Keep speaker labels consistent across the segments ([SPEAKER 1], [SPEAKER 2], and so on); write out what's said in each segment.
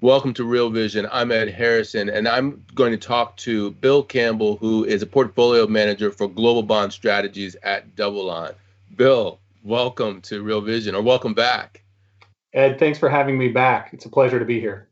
[SPEAKER 1] Welcome to Real Vision. I'm Ed Harrison, and I'm going to talk to Bill Campbell, who is a portfolio manager for global bond strategies at DoubleLine. Bill, welcome to Real Vision, or welcome back.
[SPEAKER 2] Ed, thanks for having me back. It's a pleasure to be here.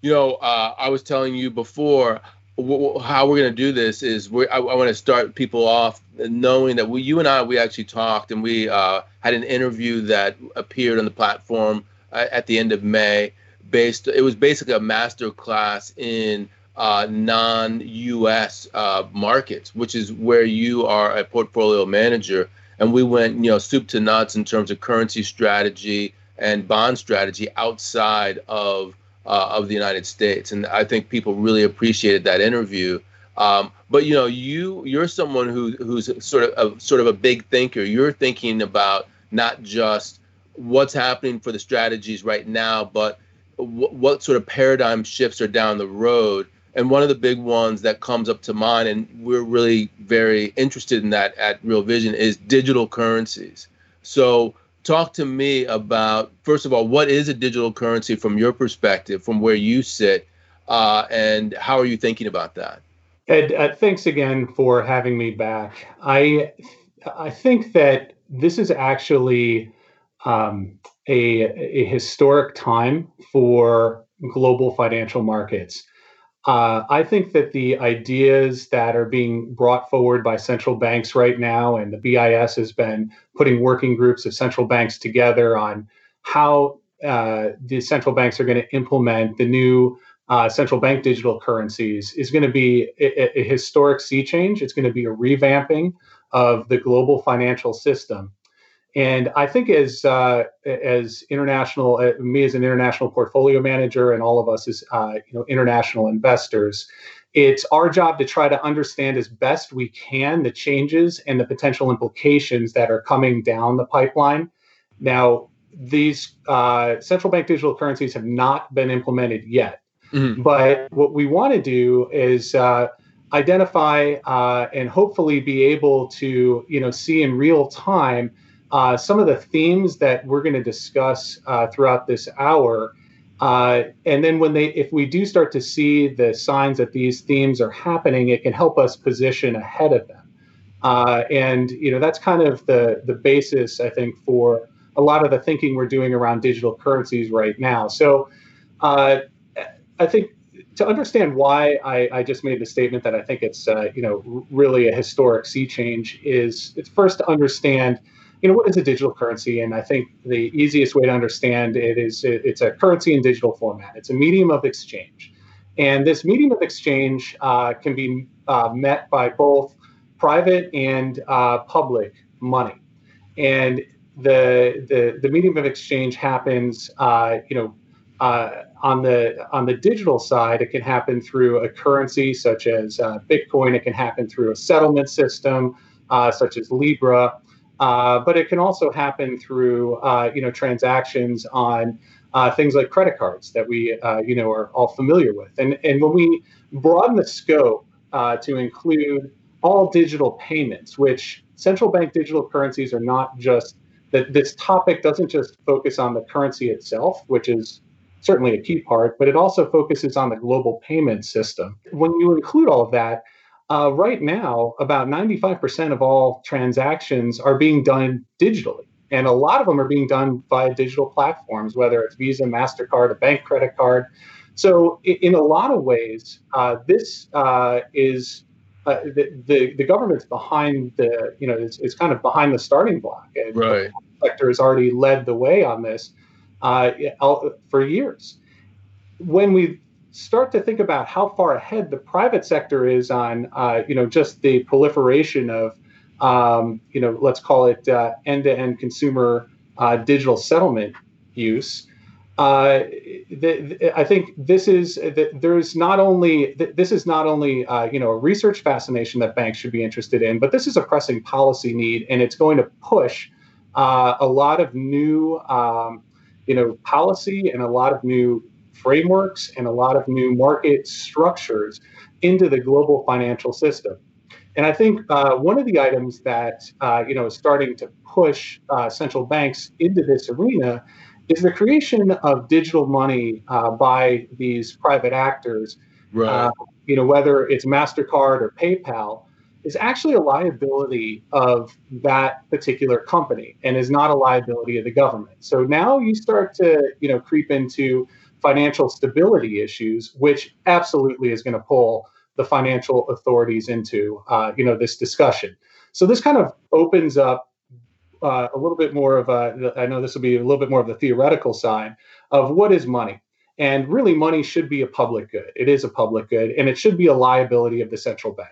[SPEAKER 1] You know, uh, I was telling you before w- how we're going to do this is I, I want to start people off knowing that we, you and I, we actually talked and we uh, had an interview that appeared on the platform uh, at the end of May based. It was basically a master class in uh, non-U.S. Uh, markets, which is where you are a portfolio manager. And we went, you know, soup to nuts in terms of currency strategy and bond strategy outside of uh, of the United States. And I think people really appreciated that interview. Um, but you know, you you're someone who who's sort of a, sort of a big thinker. You're thinking about not just what's happening for the strategies right now, but what sort of paradigm shifts are down the road. And one of the big ones that comes up to mind, and we're really very interested in that at Real Vision, is digital currencies. So, talk to me about first of all, what is a digital currency from your perspective, from where you sit, uh, and how are you thinking about that?
[SPEAKER 2] Ed, uh, thanks again for having me back. I I think that this is actually um, a, a historic time for global financial markets. Uh, I think that the ideas that are being brought forward by central banks right now, and the BIS has been putting working groups of central banks together on how uh, the central banks are going to implement the new uh, central bank digital currencies, is going to be a, a historic sea change. It's going to be a revamping of the global financial system. And I think as uh, as international, uh, me as an international portfolio manager, and all of us as uh, you know international investors, it's our job to try to understand as best we can the changes and the potential implications that are coming down the pipeline. Now, these uh, central bank digital currencies have not been implemented yet, mm-hmm. but what we want to do is uh, identify uh, and hopefully be able to you know see in real time uh, some of the themes that we're going to discuss uh, throughout this hour. Uh, and then when they, if we do start to see the signs that these themes are happening, it can help us position ahead of them. Uh, and you know that's kind of the the basis, I think, for a lot of the thinking we're doing around digital currencies right now. So uh, I think to understand why I, I, just made the statement that I think it's uh, you know really a historic sea change is it's first to understand you know, what is a digital currency? And I think the easiest way to understand it is it, it's a currency in digital format. It's a medium of exchange. And this medium of exchange uh, can be uh, met by both private and uh, public money. And the, the, the medium of exchange happens, uh, you know, uh, on the on the digital side, it can happen through a currency such as uh, Bitcoin. It can happen through a settlement system such as Libra. Uh, but it can also happen through uh, you know transactions on uh, things like credit cards that we uh, you know are all familiar with. And and when we broaden the scope uh, to include all digital payments, which central bank digital currencies are not just that this topic doesn't just focus on the currency itself, which is certainly a key part, but it also focuses on the global payment system. When you include all of that, uh, right now, about 95% of all transactions are being done digitally. And a lot of them are being done via digital platforms, whether it's Visa, MasterCard, a bank credit card. So, in a lot of ways, uh, this uh, is uh, the, the, the government's behind the, you know, it's, it's kind of behind the starting block. And
[SPEAKER 1] right.
[SPEAKER 2] the sector has already led the way on this uh, for years. When we start to think about how far ahead the private sector is on, uh, you know, just the proliferation of um, you know, let's call it uh, end-to-end consumer uh, digital settlement use. Uh, I think this is the, there's not only this is not only uh, you know a research fascination that banks should be interested in, but this is a pressing policy need, and it's going to push uh, a lot of new um, you know policy and a lot of new frameworks and a lot of new market structures into the global financial system. And I think uh, one of the items that uh, you know is starting to push uh, central banks into this arena is the creation of digital money uh, by these private actors.
[SPEAKER 1] Right. Uh,
[SPEAKER 2] you know whether it's Mastercard or PayPal is actually a liability of that particular company and is not a liability of the government. So now you start to you know creep into financial stability issues, which absolutely is going to pull the financial authorities into uh, you know this discussion. So this kind of opens up uh, a little bit more of a. I know this will be a little bit more of the theoretical side of what is money. And really, money should be a public good. It is a public good, and it should be a liability of the central bank.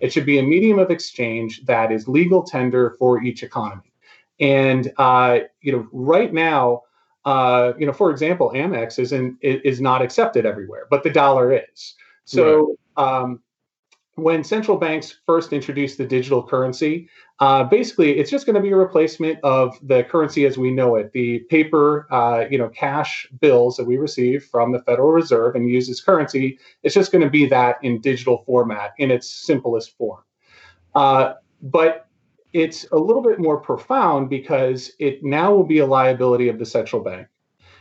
[SPEAKER 2] It should be a medium of exchange that is legal tender for each economy. And uh, you know, right now, uh, you know, for example, Amex isn't is not accepted everywhere, but the dollar is. So right. um, when central banks first introduced the digital currency, uh, basically it's just going to be a replacement of the currency as we know it, the paper, uh, you know, cash bills that we receive from the Federal Reserve and use as currency. It's just going to be that in digital format in its simplest form. Uh, but it's a little bit more profound because it now will be a liability of the central bank.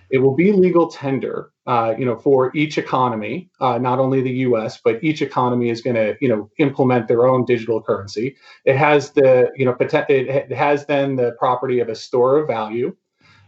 [SPEAKER 2] It will be legal tender, uh, you know, for each economy, uh, not only the U.S., but each economy is going to, you know, implement their own digital currency. It has the, you know, it has then the property of a store of value.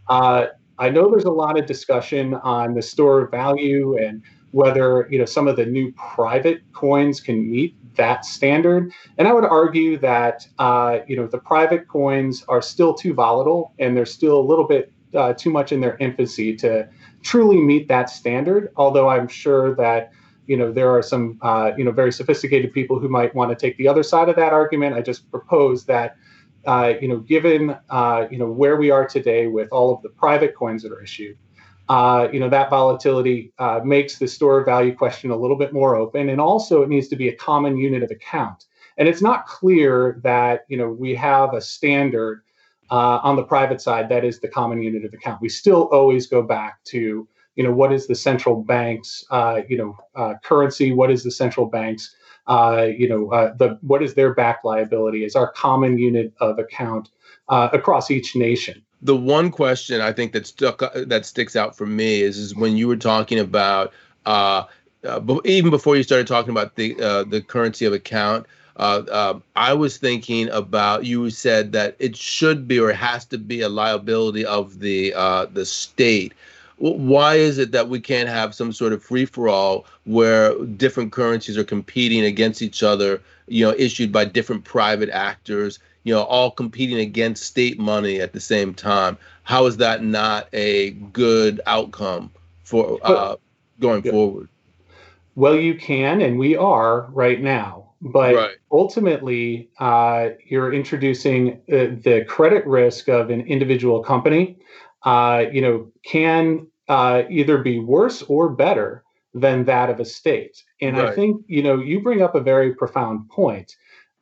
[SPEAKER 2] Uh, I know there's a lot of discussion on the store of value and whether you know some of the new private coins can meet that standard. And I would argue that uh, you know the private coins are still too volatile and they're still a little bit uh, too much in their infancy to truly meet that standard. Although I'm sure that you know there are some uh, you know very sophisticated people who might want to take the other side of that argument. I just propose that. Uh, you know, given uh, you know where we are today with all of the private coins that are issued, uh, you know that volatility uh, makes the store value question a little bit more open and also it needs to be a common unit of account. And it's not clear that you know we have a standard uh, on the private side that is the common unit of account. We still always go back to you know what is the central bank's uh, you know uh, currency? What is the central bank's you know the what is their back liability? Is our common unit of account across each nation
[SPEAKER 1] the one question I think that stuck that sticks out for me is is when you were talking about uh, uh, even before you started talking about the uh, the currency of account. Uh, um, I was thinking about you said that it should be or has to be a liability of the uh, the state. Why is it that we can't have some sort of free for all where different currencies are competing against each other? You know, issued by different private actors you know, all competing against state money at the same time. How is that not a good outcome for uh, going yeah. forward?
[SPEAKER 2] Well, you can, and we are right now. But right. ultimately, uh, you're introducing uh, the credit risk of an individual company. Uh, you know, can uh, either be worse or better than that of a state. And right. I think you know you bring up a very profound point.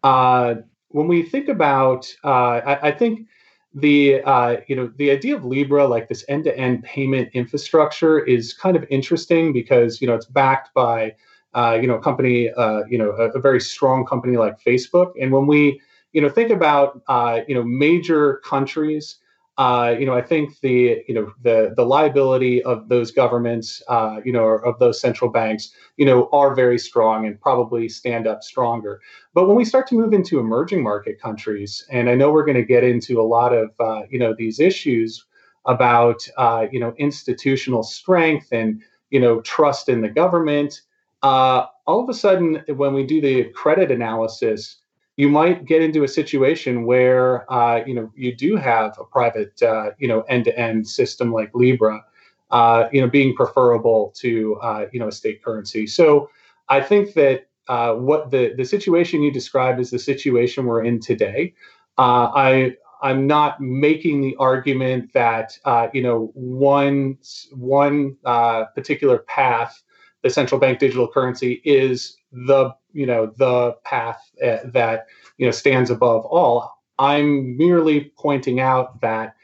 [SPEAKER 2] Uh, when we think about, uh, I, I, think the uh, you know the idea of Libra, like this end-to-end payment infrastructure, is kind of interesting because you know it's backed by uh, you know a company, uh, you know a, a, very strong company like Facebook, and when we you know think about uh, you know major countries uh, you know, I think the you know the the liability of those governments, uh, you know, of those central banks, you know, are very strong and probably stand up stronger. But when we start to move into emerging market countries, and I know we're going to get into a lot of uh, you know these issues about uh, you know institutional strength and you know trust in the government. Uh, all of a sudden, when we do the credit analysis, you might get into a situation where uh, you know you do have a private uh, you know end-to-end system like Libra, uh, you know being preferable to uh, you know a state currency. So I think that uh, what the the situation you describe is the situation we're in today. Uh, I I'm not making the argument that you know one one particular path, the central bank digital currency, is the you know the path uh, that you know stands above all. I'm merely pointing out that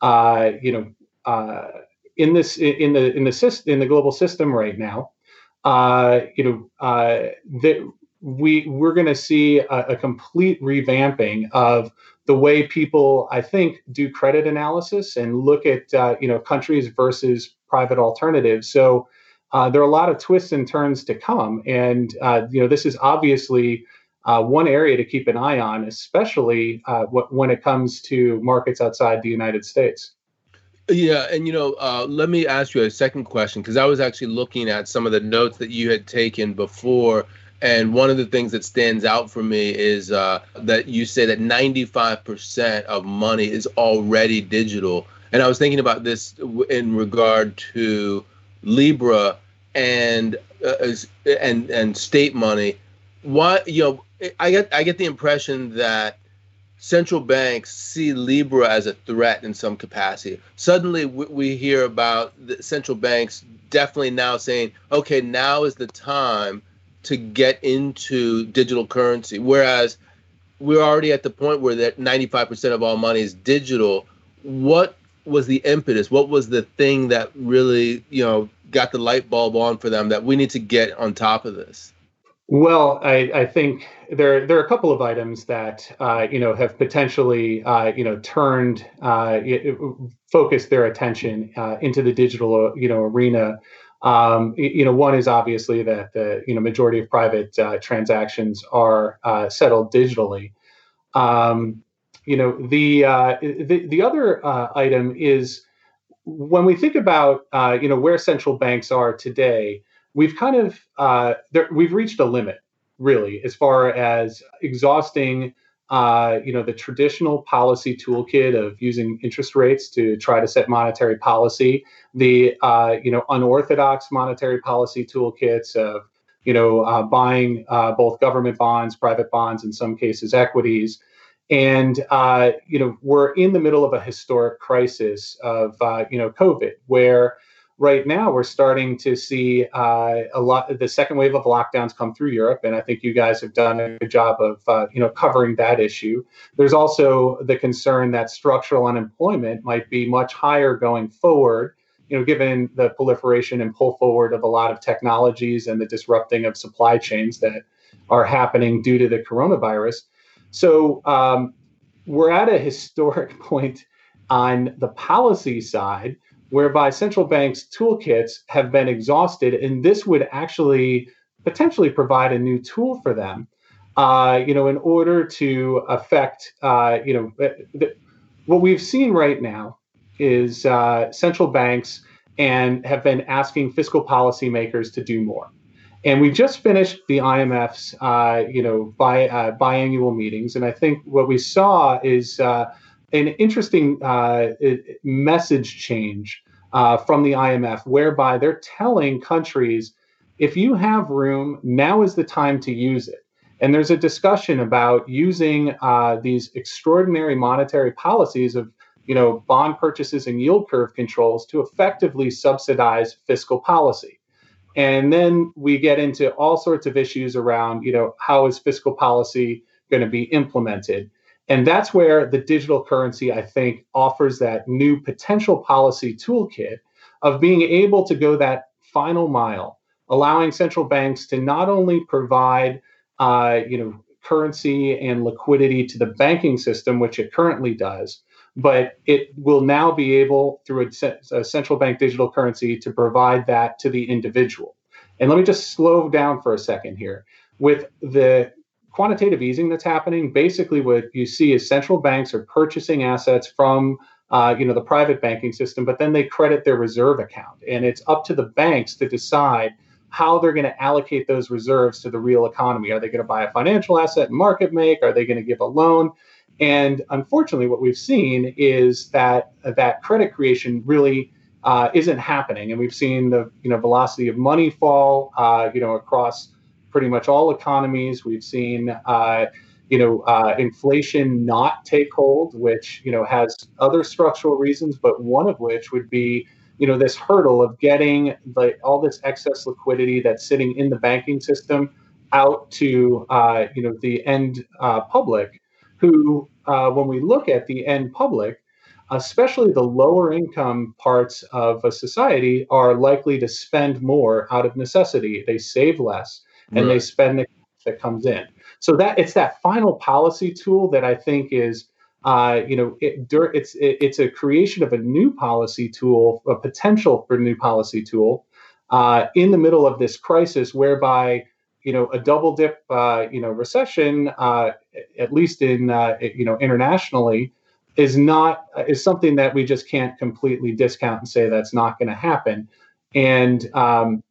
[SPEAKER 2] uh, you know uh, in this in the in the system in the global system right now, uh, you know uh, that we we're going to see a, a complete revamping of the way people, I think, do credit analysis and look at uh, you know countries versus private alternatives. So uh, there are a lot of twists and turns to come, and uh, you know this is obviously uh, one area to keep an eye on, especially uh, when it comes to markets outside the United States.
[SPEAKER 1] Yeah, and you know, uh, let me ask you a second question because I was actually looking at some of the notes that you had taken before and one of the things that stands out for me is uh, that you say that 95% of money is already digital. And I was thinking about this in regard to Libra and uh, and and state money. Why you know I get I get the impression that central banks see Libra as a threat in some capacity. Suddenly we, we hear about the central banks definitely now saying, okay, now is the time to get into digital currency. Whereas we're already at the point where that 95% of all money is digital. What was the impetus? What was the thing that really, you know, got the light bulb on for them that we need to get on top of this?
[SPEAKER 2] Well, I, I think there there are a couple of items that uh, you know have potentially uh, you know turned uh, focused their attention uh, into the digital you know arena um, you know, one is obviously that the you know majority of private uh, transactions are uh, settled digitally. Um, you know, the uh, the the other uh, item is when we think about uh, you know where central banks are today, we've kind of uh, we've reached a limit really as far as exhausting uh, you know, the traditional policy toolkit of using interest rates to try to set monetary policy, the uh, you know unorthodox monetary policy toolkits of you know buying both government bonds, private bonds, in some cases equities, and uh, you know we're in the middle of a historic crisis of uh, you know COVID, where right now we're starting to see uh, a lot the second wave of lockdowns come through Europe, and I think you guys have done a good job of uh, you know covering that issue. There's also the concern that structural unemployment might be much higher going forward. You know, given the proliferation and pull forward of a lot of technologies and the disrupting of supply chains that are happening due to the coronavirus. So um, we're at a historic point on the policy side whereby central banks' toolkits have been exhausted, and this would actually potentially provide a new tool for them. Uh, you know, in order to affect, uh, you know, the, what we've seen right now is uh, central banks and have been asking fiscal policymakers to do more. And we just finished the IMF's, uh, you know, bi, uh, biannual meetings, and I think what we saw is uh, an interesting uh, message change uh, from the IMF, whereby they're telling countries if you have room, now is the time to use it. And there's a discussion about using uh, these extraordinary monetary policies of you know, bond purchases and yield curve controls to effectively subsidize fiscal policy. And then we get into all sorts of issues around, you know, how is fiscal policy going to be implemented? And that's where the digital currency, I think, offers that new potential policy toolkit of being able to go that final mile, allowing central banks to not only provide, uh, you know, currency and liquidity to the banking system, which it currently does, but it will now be able, through a, a central bank digital currency, to provide that to the individual. And let me just slow down for a second here. With the quantitative easing that's happening, basically what you see is central banks are purchasing assets from uh, you know the private banking system, but then they credit their reserve account, and it's up to the banks to decide how they're going to allocate those reserves to the real economy. Are they going to buy a financial asset and market make? Are they going to give a loan? And unfortunately, what we've seen is that that credit creation really uh, isn't happening, and we've seen the you know velocity of money fall, uh, you know, across pretty much all economies. We've seen, uh, you know, uh, inflation not take hold, which you know has other structural reasons, but one of which would be, you know, this hurdle of getting like all this excess liquidity that's sitting in the banking system out to, uh, you know, the end uh, public, who, uh, when we look at the end public, especially the lower income parts of a society are likely to spend more out of necessity. They save less and right. they spend the that comes in. So that it's that final policy tool that I think is, uh, you know, it, it's it, it's a creation of a new policy tool, a potential for a new policy tool, uh, in the middle of this crisis, whereby you know a double dip, uh, you know, recession, uh, at least in uh, you know internationally, is not is something that we just can't completely discount and say that's not going to happen. And um,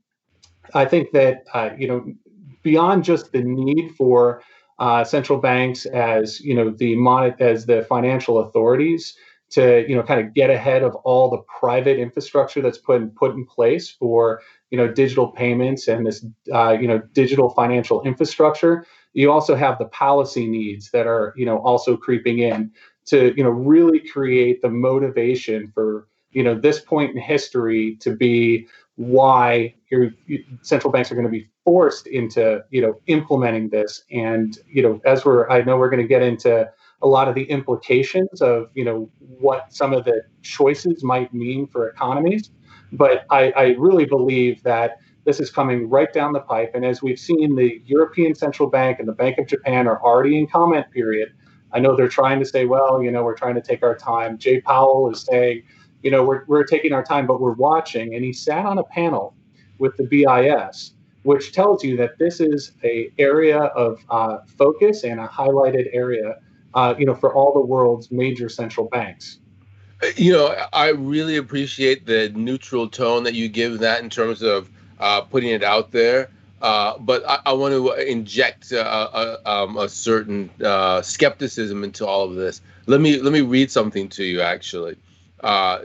[SPEAKER 2] I think that uh, you know beyond just the need for uh, central banks as you know the mon- as the financial authorities to you know kind of get ahead of all the private infrastructure that's put in, put in place for you know digital payments and this uh, you know digital financial infrastructure you also have the policy needs that are you know also creeping in to you know really create the motivation for you know this point in history to be why your central banks are going to be forced into you know implementing this. And you know as we're i know we're going to get into a lot of the implications of you know what some of the choices might mean for economies but i, I really believe that this is coming right down the pipe and as we've seen the european central bank and the bank of japan are already in comment period I know they're trying to say, well, you know, we're trying to take our time. Jay Powell is saying, you know, we're, we're taking our time, but we're watching. And he sat on a panel with the BIS, which tells you that this is a area of uh, focus and a highlighted area, uh, you know, for all the world's major central banks.
[SPEAKER 1] You know, I really appreciate the neutral tone that you give that in terms of uh, putting it out there. Uh, but I, I, want to inject a, a, um, a certain uh, skepticism into all of this. Let me let me read something to you. Actually, uh,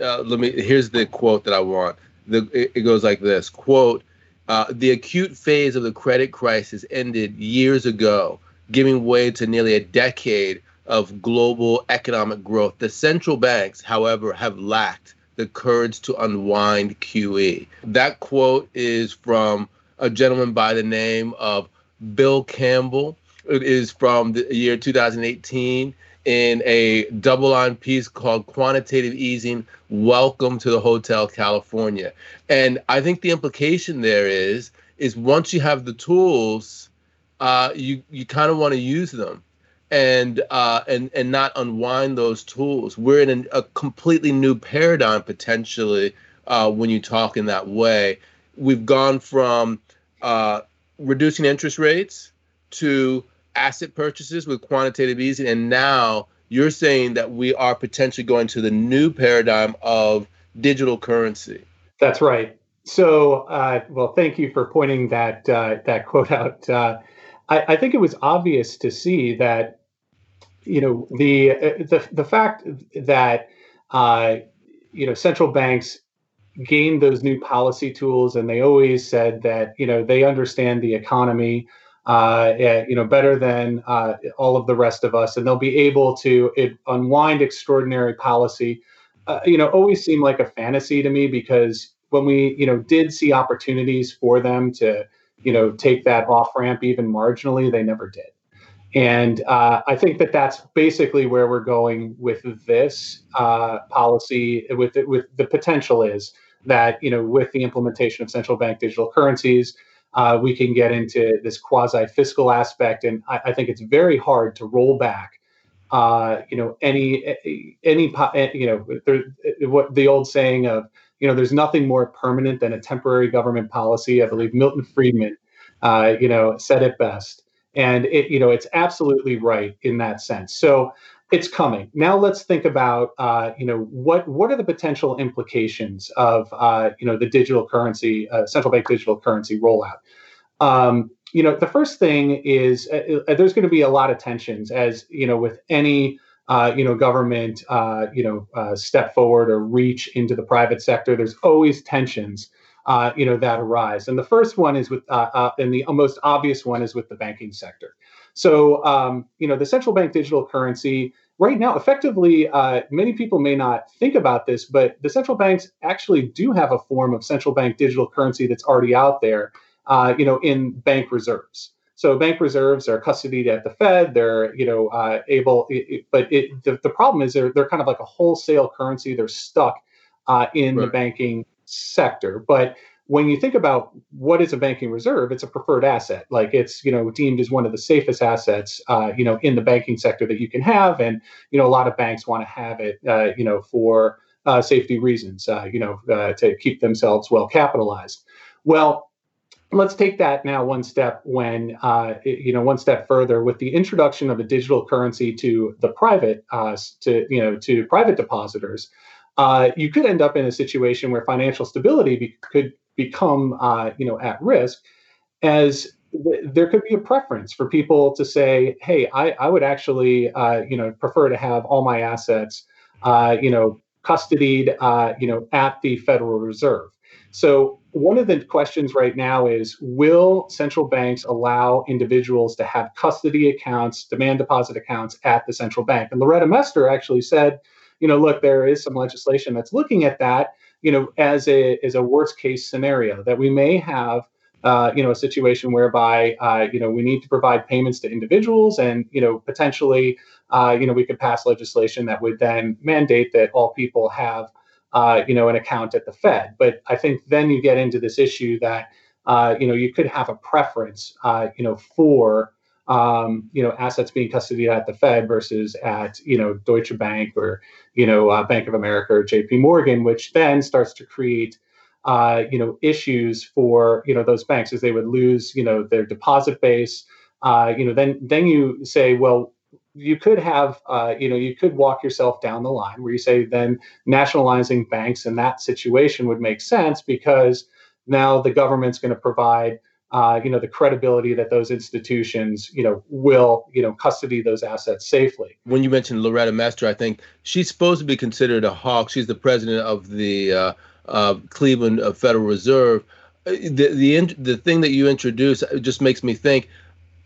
[SPEAKER 1] uh, let me. Here's the quote that I want. The, it, it goes like this: "Quote: uh, The acute phase of the credit crisis ended years ago, giving way to nearly a decade of global economic growth. The central banks, however, have lacked." The courage to unwind QE. That quote is from a gentleman by the name of Bill Campbell. It is from the year 2018 in a DoubleLine piece called Quantitative Easing Welcome to the Hotel California. And I think the implication there is is once you have the tools, uh, you you kind of want to use them and uh, and and not unwind those tools. We're in a, a completely new paradigm potentially uh, when you talk in that way. We've gone from uh, reducing interest rates to asset purchases with quantitative easing, and now you're saying that we are potentially going to the new paradigm of digital currency.
[SPEAKER 2] That's right. So, uh, well, thank you for pointing that uh, that quote out. I, I, think it was obvious to see that, you know, the the the fact that uh, you know central banks gained those new policy tools, and they always said that you know they understand the economy, uh, eh, you know better than uh, all of the rest of us, and they'll be able to it, unwind extraordinary policy. Uh, you know, always seemed like a fantasy to me because when we you know did see opportunities for them to you know take that off ramp even marginally, they never did. And uh, I think that that's basically where we're going with this uh, policy. With with the potential is that you know with the implementation of central bank digital currencies, uh, we can get into this quasi fiscal aspect, and I, I, think it's very hard to roll back. Uh, you know any any you know there, what the old saying of you know there's nothing more permanent than a temporary government policy. I believe Milton Friedman, uh, you know, said it best, and it you know it's absolutely right in that sense. So it's coming. Now let's think about uh, you know what what are the potential implications of uh, you know the digital currency uh, central bank digital currency rollout. Um, you know the first thing is uh, uh, there's going to be a lot of tensions as you know with any uh, you know government you know step forward or reach into the private sector. There's always tensions uh, you know, that arise. And the first one is with, uh, uh, and the most obvious one is with the banking sector. So, um, you know, the central bank digital currency right now, effectively, uh, many people may not think about this, but the central banks actually do have a form of central bank digital currency that's already out there, uh, you know, in bank reserves. So bank reserves are custodied at the Fed. They're, you know, uh, able, it, it, but it, the, the problem is they're, they're kind of like a wholesale currency. They're stuck in right. the banking sector. But when you think about what is a banking reserve, it's a preferred asset. Like it's you know deemed as one of the safest assets uh, you know in the banking sector that you can have, and you know a lot of banks want to have it uh, you know for uh, safety reasons, uh, you know uh, to keep themselves well capitalized. Well, let's take that now one step when uh, you know one step further with the introduction of a digital currency to the private to you know to private depositors uh, you could end up in a situation where financial stability be, could become, uh, you know, at risk, as th- there could be a preference for people to say, "Hey, I, I would actually, uh, you know, prefer to have all my assets, uh, you know, custodied, uh, you know, at the Federal Reserve." So one of the questions right now is will central banks allow individuals to have custody accounts, demand deposit accounts at the central bank? And Loretta Mester actually said you know, look, there is some legislation that's looking at that, you know, as a as a worst case scenario that we may have. Uh, you know, a situation whereby uh, you know we need to provide payments to individuals, and you know potentially, uh, you know, we could pass legislation that would then mandate that all people have, uh, you know, an account at the Fed. But I think then you get into this issue that uh, you know you could have a preference, uh, you know, for um, you know assets being custodied at the Fed versus at you know Deutsche Bank or you know uh, Bank of America or J.P. Morgan, which then starts to create uh, you know issues for you know those banks as they would lose you know their deposit base. Uh, you know then then you say well you could have uh, you know you could walk yourself down the line where you say then nationalizing banks in that situation would make sense because now the government's going to provide uh, you know, the credibility that those institutions, you know, will, you know, custody those assets safely.
[SPEAKER 1] When you mentioned Loretta Mester, I think she's supposed to be considered a hawk. She's the president of the uh, uh, Cleveland Federal Reserve. Uh, the the the thing that you introduced just makes me think.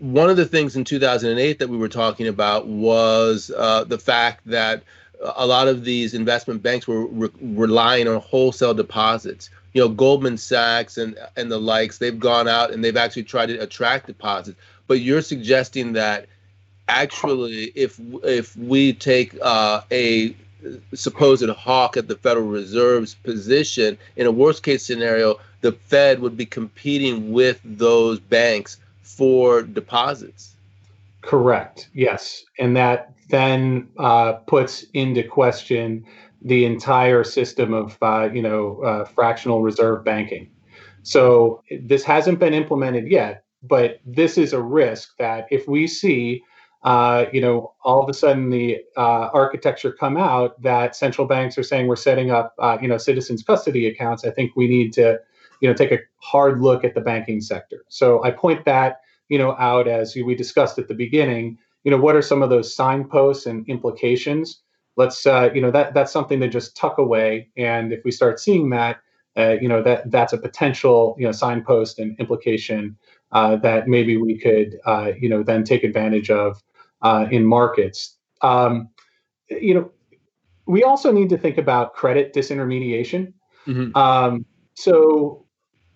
[SPEAKER 1] One of the things in 2008 that we were talking about was uh, the fact that a lot of these investment banks were re- relying on wholesale deposits. You know Goldman Sachs and and the likes they've gone out and they've actually tried to attract deposits. But you're suggesting that actually if if we take uh, a supposed hawk at the Federal Reserve's position in a worst case scenario the Fed would be competing with those banks for deposits
[SPEAKER 2] correct yes and that then uh, puts into question the entire system of uh, you know uh, fractional reserve banking. So this hasn't been implemented yet, but this is a risk that if we see uh, you know all of a sudden the uh, architecture come out that central banks are saying we're setting up uh, you know citizens custody accounts, I think we need to you know take a hard look at the banking sector. So I point that you know out as we discussed at the beginning. You know what are some of those signposts and implications? let's uh, you know that that's something to just tuck away and if we start seeing that uh, you know that that's a potential you know signpost and implication uh, that maybe we could uh, you know then take advantage of uh, in markets um, you know we also need to think about credit disintermediation mm-hmm. um, so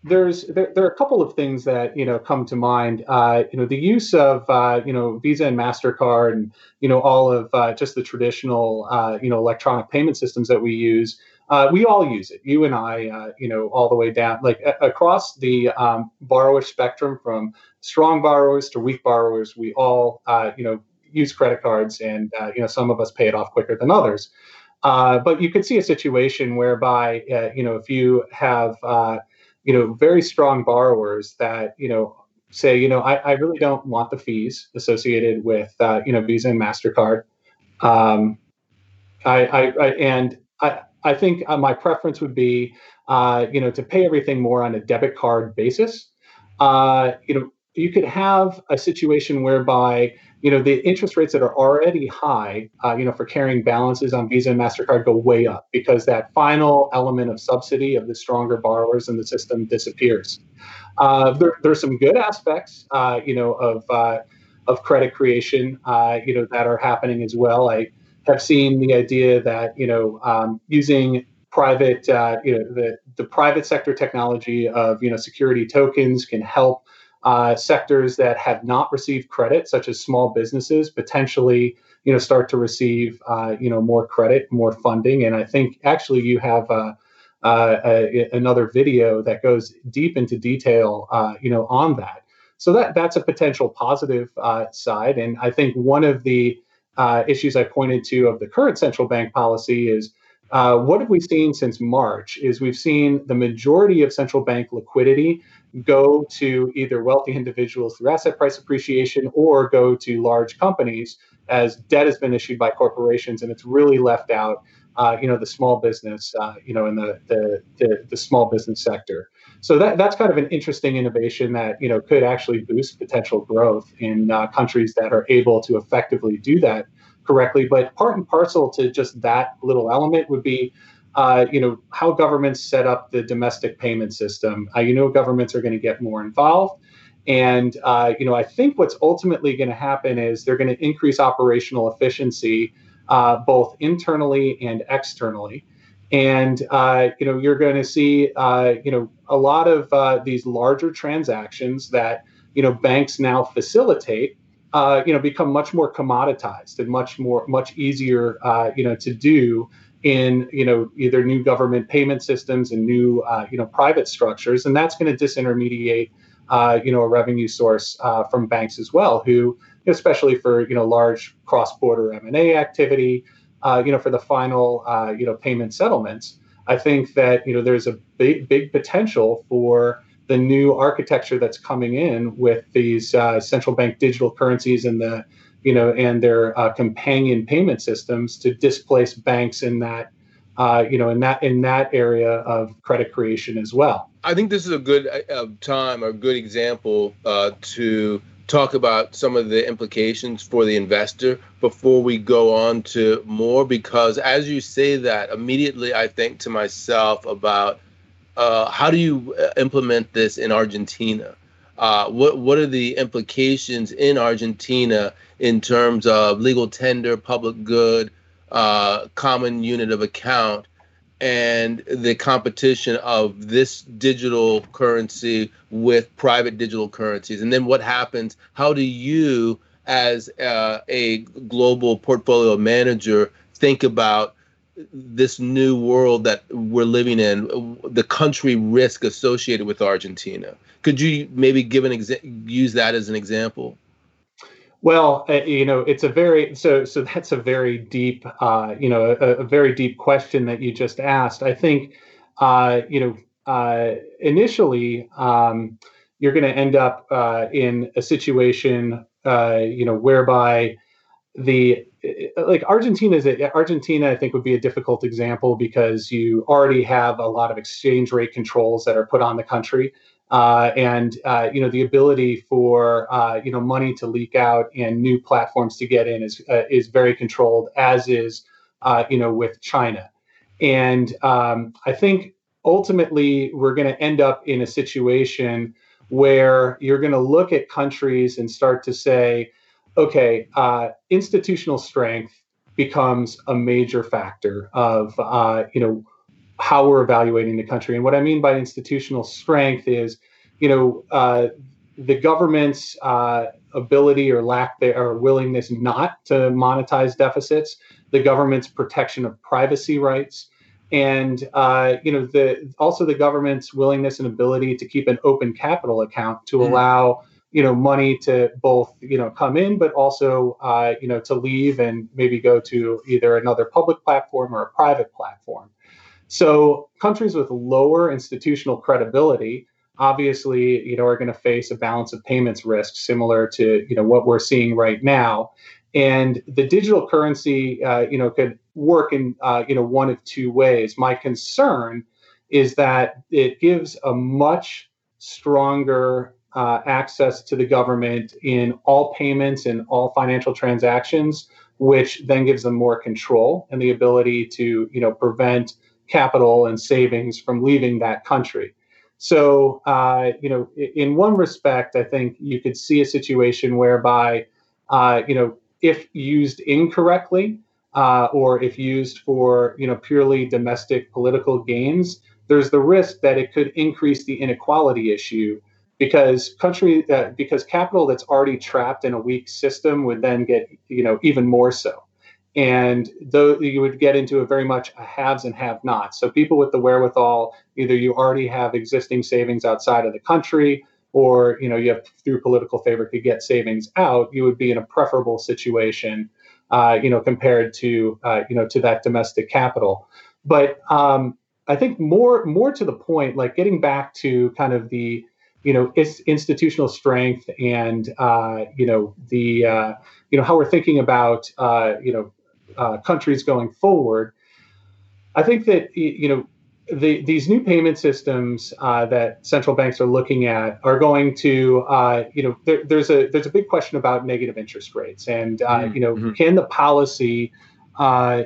[SPEAKER 2] there's there, there are a couple of things that you know come to mind. Uh, you know, the use of uh, you know Visa and Mastercard, and you know all of uh, just the traditional uh, you know electronic payment systems that we use. Uh, we all use it. You and I, uh, you know, all the way down, like a- across the um, borrower spectrum, from strong borrowers to weak borrowers. We all, you know, use credit cards, and you know, some of us pay it off quicker than others. but you could see a situation whereby, you know, if you have you know, very strong borrowers that, you know, say, you know, I, I really don't want the fees associated with, uh, you know, Visa and MasterCard. Um, I, I, I, and I, I think uh, my preference would be, uh, you know, to pay everything more on a debit card basis. Uh, you know, you could have a situation whereby you know the interest rates that are already high, uh, you know, for carrying balances on Visa and Mastercard go way up because that final element of subsidy of the stronger borrowers in the system disappears. Uh, there, there's some good aspects, uh, you know, of uh, of credit creation, uh, you know, that are happening as well. I have seen the idea that you know um, using private, uh, you know, the the private sector technology of you know security tokens can help uh, sectors that have not received credit, such as small businesses, potentially you know start to receive uh, you know more credit, more funding. And I think actually you have uh, uh another video that goes deep into detail uh, you know on that. So that that's a potential positive side. And I think one of the issues I pointed to of the current central bank policy is. what have we seen since March? Is we've seen the majority of central bank liquidity go to either wealthy individuals through asset price appreciation or go to large companies as debt has been issued by corporations and it's really left out uh, you know the small business uh, you know in the, the, the the small business sector. So that that's kind of an interesting innovation that you know could actually boost potential growth in uh, countries that are able to effectively do that correctly. But part and parcel to just that little element would be uh, you know, how governments set up the domestic payment system. Uh, you know, governments are going to get more involved. And, uh, you know, I think what's ultimately going to happen is they're going to increase operational efficiency uh, both internally and externally. And, uh, you know, you're going to see, uh, you know, a lot of these larger transactions that, you know, banks now facilitate. you know, become much more commoditized and much more, much easier, you know, to do in you know either new government payment systems and new uh, you know private structures, and that's going to disintermediate uh, you know a revenue source uh, from banks as well, who especially for you know large cross-border M&A activity, uh, you know for the final uh, you know payment settlements. I think that you know there's a big big potential for the new architecture that's coming in with these uh, central bank digital currencies and the you know, and their uh, companion payment systems to displace banks in that, uh, you know, in that in that area of credit creation as well.
[SPEAKER 1] I think this is a good uh, time, a good example uh, to talk about some of the implications for the investor before we go on to more. Because as you say that, immediately I think to myself about uh, how do you uh, implement this in Argentina? Uh, what what are the implications in Argentina in terms of legal tender, public good, uh, common unit of account, and the competition of this digital currency with private digital currencies? And then what happens? How do you, as uh, a global portfolio manager, think about this new world that we're living in, the country risk associated with Argentina. Could you maybe give an exa- use that as an example?
[SPEAKER 2] Well, uh, you know, it's a very so so that's a very deep, uh, you know, a, a, very deep question that you just asked. I think, uh, you know, uh, initially, um, you're going to end up uh, in a situation, uh, you know, whereby the like Argentina is a, Argentina, I think would be a difficult example because you already have a lot of exchange rate controls that are put on the country, uh, and uh, you know the ability for uh, you know money to leak out and new platforms to get in is uh, is very controlled, as is uh, you know with China, and um, I think ultimately we're going to end up in a situation where you're going to look at countries and start to say okay, uh, institutional strength becomes a major factor of uh, you know how we're evaluating the country. And what I mean by institutional strength is, you know, uh, the government's uh, ability or lack there or willingness not to monetize deficits, the government's protection of privacy rights, and uh, you know the also the government's willingness and ability to keep an open capital account to mm. allow you know money to both you know come in but also uh, you know to leave and maybe go to either another public platform or a private platform. So countries with lower institutional credibility obviously you know are going to face a balance of payments risk similar to you know what we're seeing right now. And the digital currency uh, you know could work in uh, you know one of two ways. My concern is that it gives a much stronger uh, access to the government in all payments and all financial transactions, which then gives them more control and the ability to, you know, prevent capital and savings from leaving that country. So, uh, you know, in one respect, I think you could see a situation whereby, uh, you know, if used incorrectly uh, or if used for, you know, purely domestic political gains, there's the risk that it could increase the inequality issue because country uh, because capital that's already trapped in a weak system would then get you know even more so. And though you would get into a very much a haves and have nots. So people with the wherewithal either you already have existing savings outside of the country or you know you have through political favor could get savings out you would be in a preferable situation uh, you know compared to uh, you know to that domestic capital. But um, i think more more to the point like getting back to kind of the you know its institutional strength and uh, you know the uh, you know how we're thinking about uh, you know uh, countries going forward. I think that you know the, these new payment systems uh, that central banks are looking at are going to uh, you know there, there's a there's a big question about negative interest rates and mm-hmm. you know mm-hmm. can the policy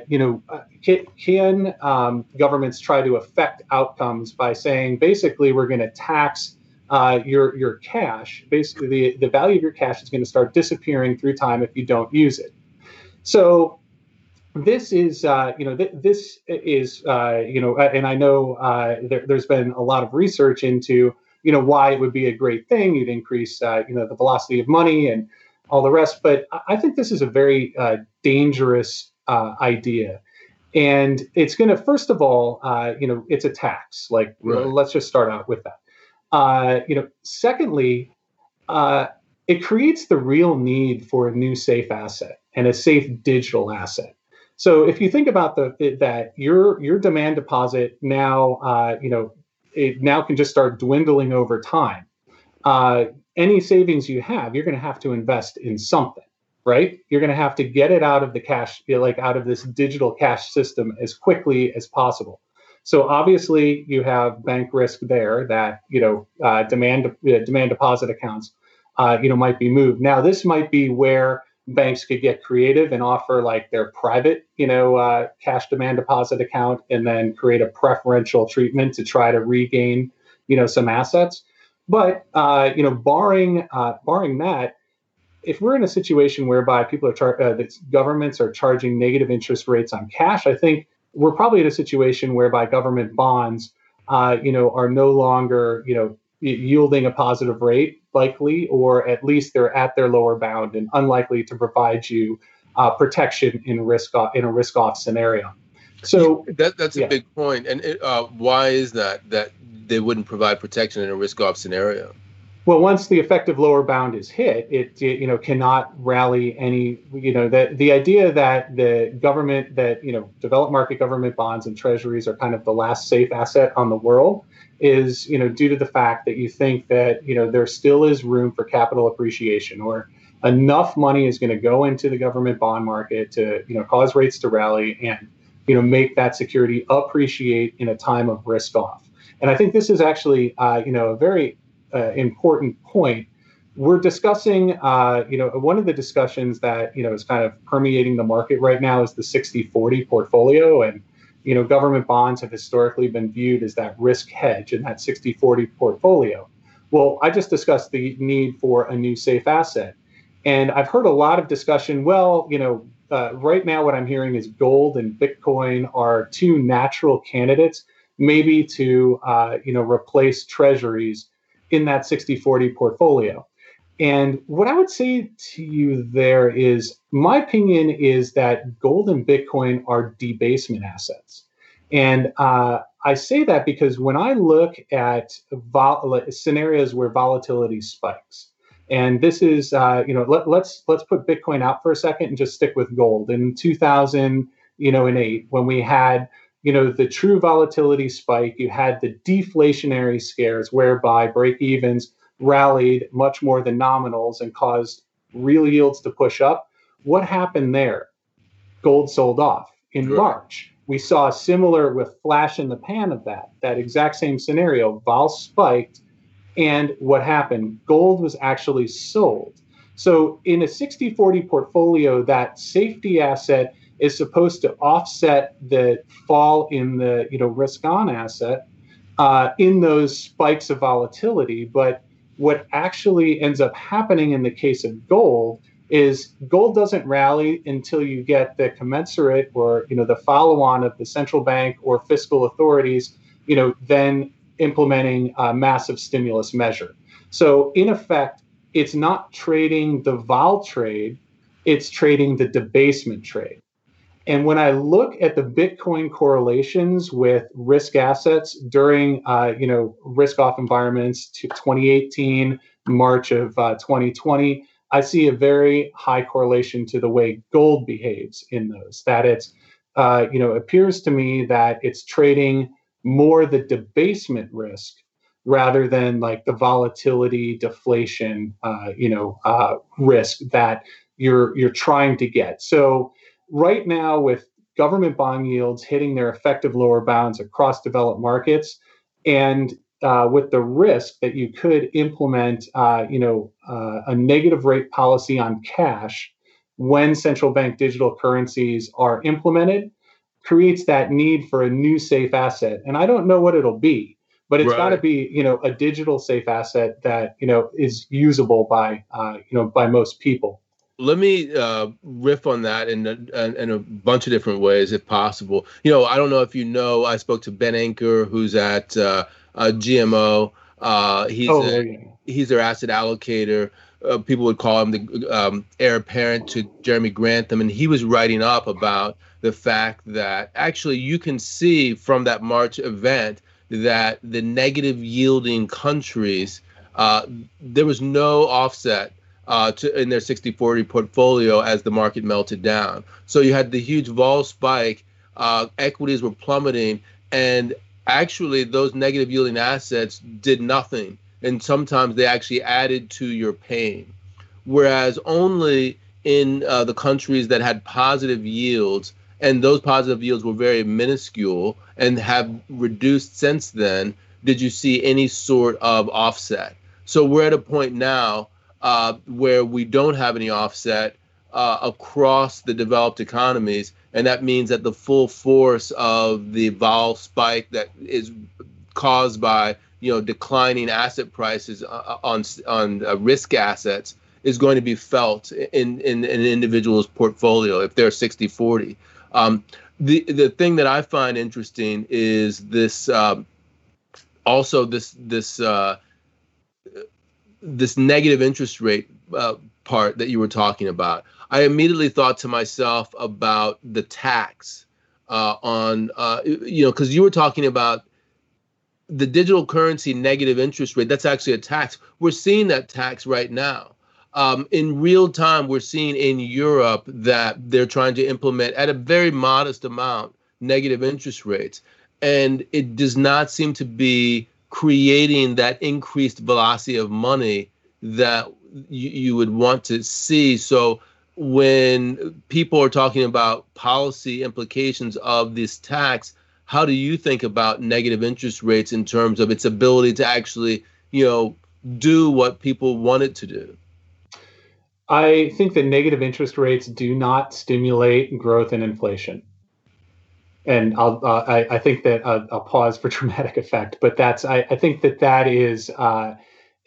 [SPEAKER 2] you know can, can um, governments try to affect outcomes by saying basically we're going to tax uh, your your cash, basically the, the value of your cash is going to start disappearing through time if you don't use it. So this is uh, you know th- this is uh, you know and I know uh, there, has been a lot of research into you know why it would be a great thing. You'd increase uh, you know the velocity of money and all the rest, but I think this is a very uh, dangerous idea and it's going to first of all uh, you know it's a tax like right. let's just start out with that uh, you know, secondly, uh, it creates the real need for a new safe asset and a safe digital asset. So if you think about the that your your demand deposit now, uh, you know, it now can just start dwindling over time. Uh, any savings you have, you're going to have to invest in something, right? You're going to have to get it out of the cash, like out of this digital cash system as quickly as possible. So obviously, you have bank risk there that you know uh, demand uh, demand deposit accounts, uh, you know, might be moved. Now, this might be where banks could get creative and offer like their private, you know, uh, cash demand deposit account, and then create a preferential treatment to try to regain, you know, some assets. But uh, you know, barring uh, barring that, if we're in a situation whereby people are char- uh, governments are charging negative interest rates on cash, I think we're probably in a situation whereby government bonds, uh, you know, are no longer, you know, yielding a positive rate, likely, or at least they're at their lower bound and unlikely to provide you uh, protection in risk off, in a risk off scenario. So
[SPEAKER 1] that, that's a big point. And it, uh, why is that? That they wouldn't provide protection in a risk off scenario?
[SPEAKER 2] Well, once the effective lower bound is hit, it, you know cannot rally any. You know the the idea that the government that you know developed market government bonds and treasuries are kind of the last safe asset on the world is you know due to the fact that you think that you know there still is room for capital appreciation or enough money is going to go into the government bond market to you know cause rates to rally and you know make that security appreciate in a time of risk off. And I think this is actually uh, you know a very uh, important point. We're discussing, uh, you know, one of the discussions that you know is kind of permeating the market right now is the 60-40 portfolio, and you know, government bonds have historically been viewed as that risk hedge in that 60-40 portfolio. Well, I just discussed the need for a new safe asset, and I've heard a lot of discussion. Well, you know, uh, right now what I'm hearing is gold and Bitcoin are two natural candidates, maybe to uh, you know replace treasuries in that 60 40 portfolio. And what I would say to you there is my opinion is that gold and Bitcoin are debasement assets. And uh, I say that because when I look at vol- scenarios where volatility spikes, and this is, uh, you know, let, let's let's put Bitcoin out for a second and just stick with gold. In 2000, you know, in eight, when we had you know, the true volatility spike, you had the deflationary scares whereby break evens rallied much more than nominals and caused real yields to push up. What happened there? Gold sold off in sure. March. We saw a similar with flash in the pan of that, that exact same scenario. Vol spiked, And what happened? Gold was actually sold. So in a 60 40 portfolio, that safety asset is supposed to offset the fall in the you know risk on asset uh, in those spikes of volatility. But what actually ends up happening in the case of gold is gold doesn't rally until you get the commensurate or you know the follow-on of the central bank or fiscal authorities you know then implementing a massive stimulus measure so in effect it's not trading the vol trade it's trading the debasement trade and when I look at the Bitcoin correlations with risk assets during, uh, you know, risk-off environments to 2018, March of uh, 2020, I see a very high correlation to the way gold behaves in those. That it's, uh, you know, appears to me that it's trading more the debasement risk rather than like the volatility, deflation, uh, you know, uh, risk that you're you're trying to get. So right now, with government bond yields hitting their effective lower bounds across developed markets, and uh, with the risk that you could implement, uh, you know, uh, a negative rate policy on cash when central bank digital currencies are implemented, creates that need for a new safe asset. And I don't know what it'll be, but it's right. got to be, you know, a digital safe asset that you know is usable by, uh, you know, by most people
[SPEAKER 1] let me uh, riff on that in a, in a bunch of different ways, if possible. You know, I don't know if you know, I spoke to Ben Inker, who's at uh, uh, GMO. Uh, he's oh, a, yeah. he's their asset allocator. Uh, people would call him the um, heir apparent to Jeremy Grantham, and he was writing up about the fact that actually you can see from that March event that the negative yielding countries uh, there was no offset uh, to, in their 60-40 portfolio as the market melted down. So you had the huge vol spike, uh, equities were plummeting, and actually those negative yielding assets did nothing. And sometimes they actually added to your pain. Whereas only in uh, the countries that had positive yields, and those positive yields were very minuscule and have reduced since then, did you see any sort of offset. So we're at a point now uh, where we don't have any offset uh, across the developed economies, and that means that the full force of the vol spike that is caused by you know declining asset prices uh, on on uh, risk assets is going to be felt in, in, in an individual's portfolio if they're 60 40 um, the the thing that I find interesting is this um, also this this uh, this negative interest rate uh, part that you were talking about, I immediately thought to myself about the tax uh, on, uh, you know, because you were talking about the digital currency negative interest rate. That's actually a tax. We're seeing that tax right now. Um, in real time, we're seeing in Europe that they're trying to implement at a very modest amount negative interest rates. And it does not seem to be creating that increased velocity of money that you, you would want to see. So when people are talking about policy implications of this tax, how do you think about negative interest rates in terms of its ability to actually, you know, do what people want it to do?
[SPEAKER 2] I think that negative interest rates do not stimulate growth and inflation and I'll, uh, I, I, think that uh, I'll pause for dramatic effect, but that's I, I think that that is uh,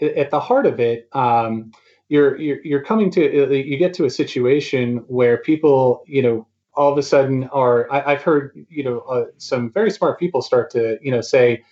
[SPEAKER 2] at the heart of it. Um, you're, you're you're coming to uh, you get to a situation where people you know all of a sudden are I, have heard you know uh, some very smart people start to you know say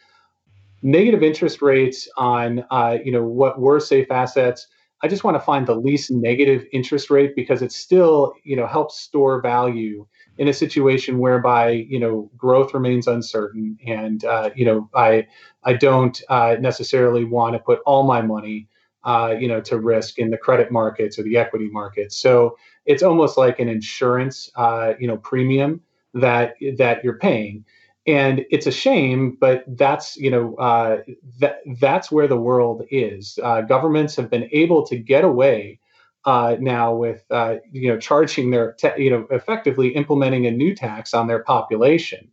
[SPEAKER 2] negative interest rates on uh, you know what were safe assets. I just want to find the least negative interest rate because it still you know helps store value in a situation whereby you know growth remains uncertain and uh, you know I I don't uh, necessarily want to put all my money uh, you know to risk in the credit markets or the equity markets. So it's almost like an insurance uh, you know premium that that you're paying. And it's a shame, but that's you know uh, that that's where the world is. Uh, governments have been able to get away uh, now with uh, you know charging their you know effectively implementing a new tax on their population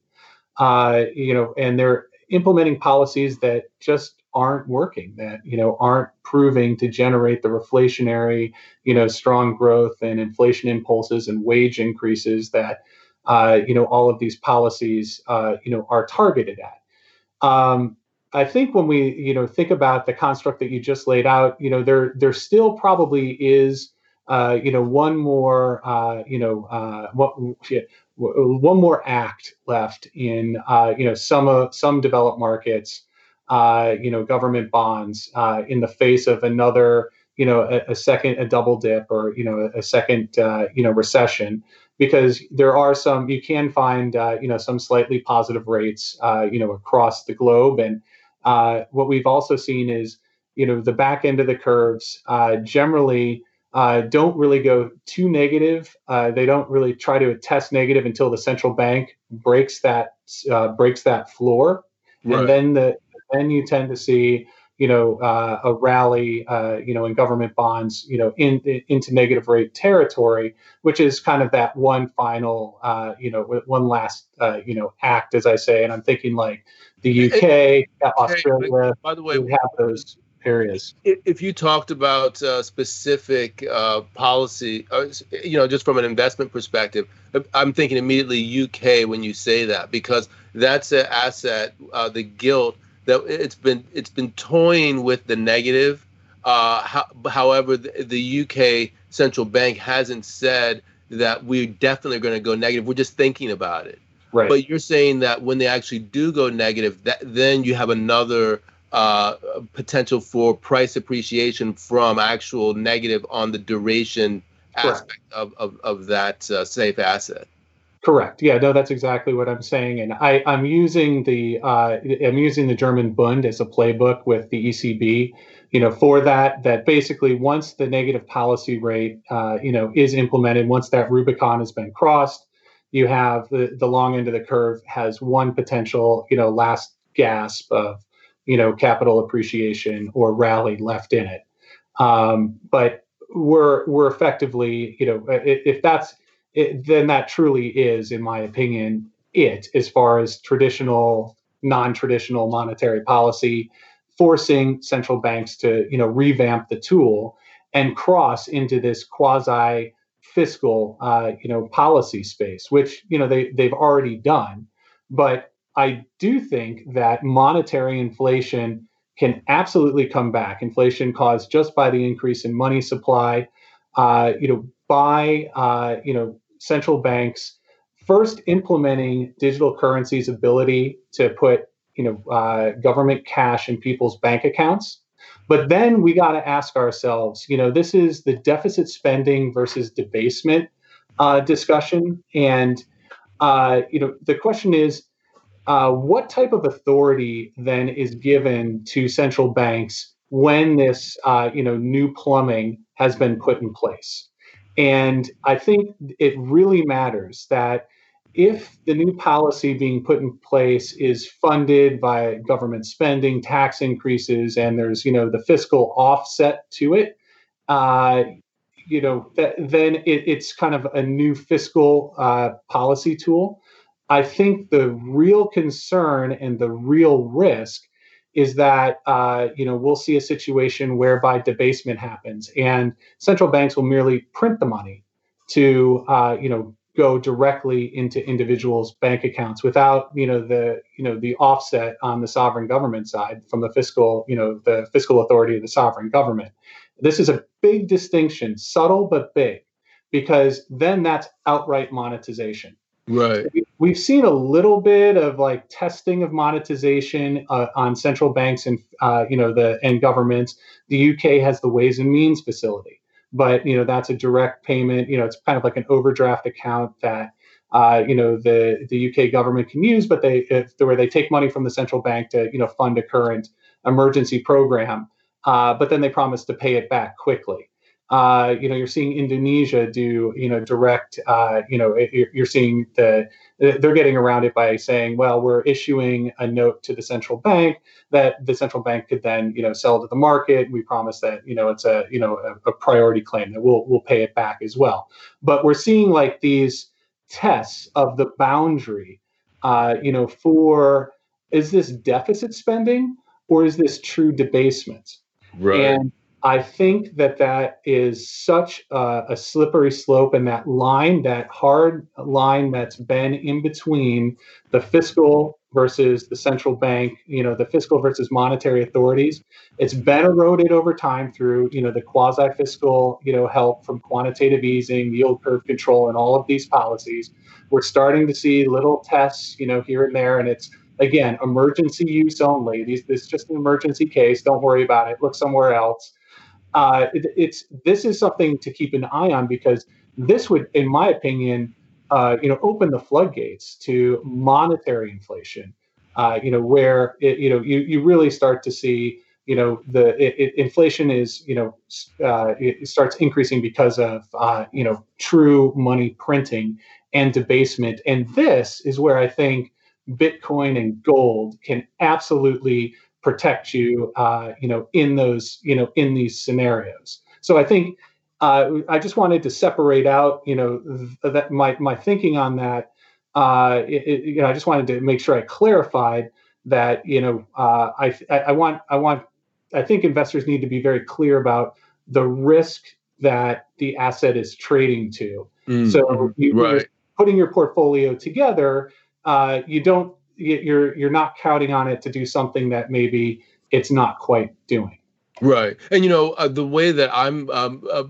[SPEAKER 2] uh, you know and they're implementing policies that just aren't working, that you know aren't proving to generate the reflationary, you know, strong growth and inflation impulses and wage increases that uh, you know all of these policies uh, you know are targeted at. Um, I think when we you know think about the construct that you just laid out, you know there there still probably is uh, you know one more uh, you know uh, what one more act left in uh, you know some uh, some developed markets, uh, you know government bonds uh, in the face of another you know a, a, second a double dip or you know a, second uh, you know recession because there are some you can find uh, you know some slightly positive rates you know across the globe and what we've also seen is you know the back end of the curves generally uh, don't really go too negative. Uh, they don't really try to test negative until the central bank breaks that uh, breaks that floor, right. and then the then you tend to see you know uh, a rally uh, you know in government bonds you know in, in, into negative rate territory, which is kind of that one final uh, you know one last you know act as I say, and I'm thinking like the UK, Australia.
[SPEAKER 1] By the way,
[SPEAKER 2] we have those areas.
[SPEAKER 1] If you talked about uh, specific uh, policy, uh, you know, just from an investment perspective, I'm thinking immediately UK when you say that because that's an asset, uh, the gilt that it's been it's been toying with the negative. Uh, how, however, the, the, UK central bank hasn't said that we're definitely going to go negative. We're just thinking about it.
[SPEAKER 2] Right.
[SPEAKER 1] But you're saying that when they actually do go negative, that then you have another uh, potential for price appreciation from actual negative on the duration Correct. aspect of, of, of that uh, safe asset.
[SPEAKER 2] Correct. Yeah, no, that's exactly what I'm saying, and I, I'm using the uh, I'm using the German Bund as a playbook with the ECB. You know, for that, that basically once the negative policy rate, uh, you know, is implemented, once that Rubicon has been crossed, you have the the long end of the curve has one potential, you know, last gasp of you know capital appreciation or rally left in it. Um, but we're we're effectively you know if, if that's it, then that truly is, in my opinion, it as far as traditional non-traditional monetary policy forcing central banks to you know revamp the tool and cross into this quasi fiscal uh, you know policy space which you know they they've already done but I do think that monetary inflation can absolutely come back. Inflation caused just by the increase in money supply, uh, you know, by uh, you know central banks first implementing digital currency's ability to put you know uh, government cash in people's bank accounts. But then we got to ask ourselves, you know, this is the deficit spending versus debasement uh, discussion, and uh, you know, the question is uh, what type of authority then is given to central banks when this uh, you know new plumbing has been put in place? And I think it really matters that if the new policy being put in place is funded by government spending, tax increases, and there's you know the fiscal offset to it, uh, you know that, then it, it's kind of a new fiscal uh, policy tool. I think the real concern and the real risk is that uh, you know we'll see a situation whereby debasement happens, and central banks will merely print the money to uh, you know go directly into individuals' bank accounts without you know the you know the offset on the sovereign government side from the fiscal you know the fiscal authority of the sovereign government. This is a big distinction, subtle but big, because then that's outright monetization.
[SPEAKER 1] Right.
[SPEAKER 2] We've seen a little bit of like testing of monetization uh, on central banks and uh, you know the and governments. The UK has the Ways and Means facility, but you know that's a direct payment. You know it's kind of like an overdraft account that uh, you know the the UK government can use, but they if, where they take money from the central bank to you know fund a current emergency program, uh, but then they promise to pay it back quickly. Uh, you know, you're seeing Indonesia do, you know, direct, uh, you know, you're seeing the, they're getting around it by saying, well, we're issuing a note to the central bank that the central bank could then, you know, sell to the market. We promise that, you know, it's a, you know, a, a priority claim that we'll, we'll pay it back as well. But we're seeing like these tests of the boundary, uh, you know, for is this deficit spending or is this true debasement?
[SPEAKER 1] Right.
[SPEAKER 2] And I think that that is such a, a, slippery slope, and that line, that hard line that's been in between the fiscal versus the central bank, you know, the fiscal versus monetary authorities, it's been eroded over time through, you know, the quasi-fiscal, you know, help from quantitative easing, yield curve control, and all of these policies. We're starting to see little tests, you know, here and there, and it's again emergency use only. These, this is just an emergency case. Don't worry about it. Look somewhere else uh, it, it's this is something to keep an eye on because this would, in my opinion, uh, you know, open the floodgates to monetary inflation. Uh, you know, where it, you know you you really start to see you know the it, inflation is you know uh, it starts increasing because of uh, you know true money printing and debasement, and this is where I think Bitcoin and gold can absolutely protect you, uh, you know, in those, you know, in these scenarios. So I think uh, I just wanted to separate out, you know, th- that my my thinking on that. Uh, it, it, you know, I just wanted to make sure I clarified that, you know, uh, I, I want I want I think investors need to be very clear about the risk that the asset is trading to. Mm, so you, right. putting your portfolio together, uh, you don't you're you're not counting on it to do something that maybe it's not quite doing.
[SPEAKER 1] Right, and you know uh, the way that I'm. Um, uh,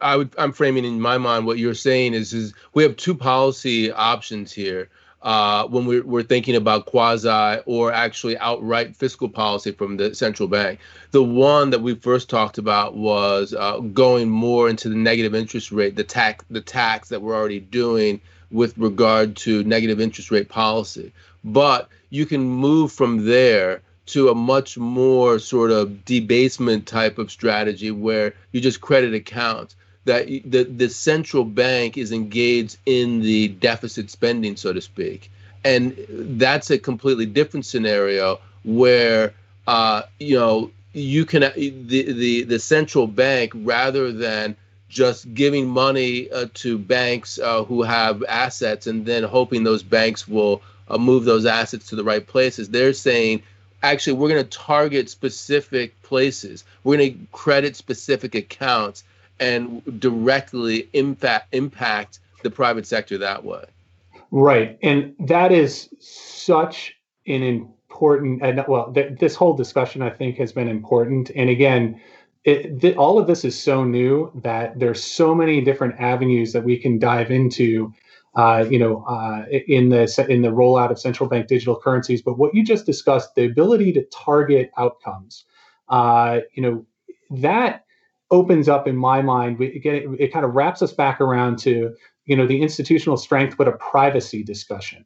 [SPEAKER 1] I would, I'm framing in my mind what you're saying is is we have two policy options here uh, when we're, we're thinking about quasi or actually outright fiscal policy from the central bank. The one that we first talked about was uh, going more into the negative interest rate, the tax, the tax that we're already doing with regard to negative interest rate policy. But you can move from there to a much more sort of debasement type of strategy where you just credit accounts that the, the central bank is engaged in the deficit spending so to speak. And that's a completely different scenario where uh, you know you can the, the the central bank rather than just giving money uh, to banks uh, who have assets and then hoping those banks will uh, move those assets to the right places. They're saying, actually, we're going to target specific places. We're going to credit specific accounts and directly impact impact the private sector that way.
[SPEAKER 2] Right, and that is such an important. And well, th- this whole discussion, I think, has been important. And again it, th- all of this is so new that there's so many different avenues that we can dive into uh, you know uh, in the in the rollout of central bank digital currencies but what you just discussed the ability to target outcomes uh, you know that opens up in my mind we, again it, it kind of wraps us back around to you know the institutional strength but a privacy discussion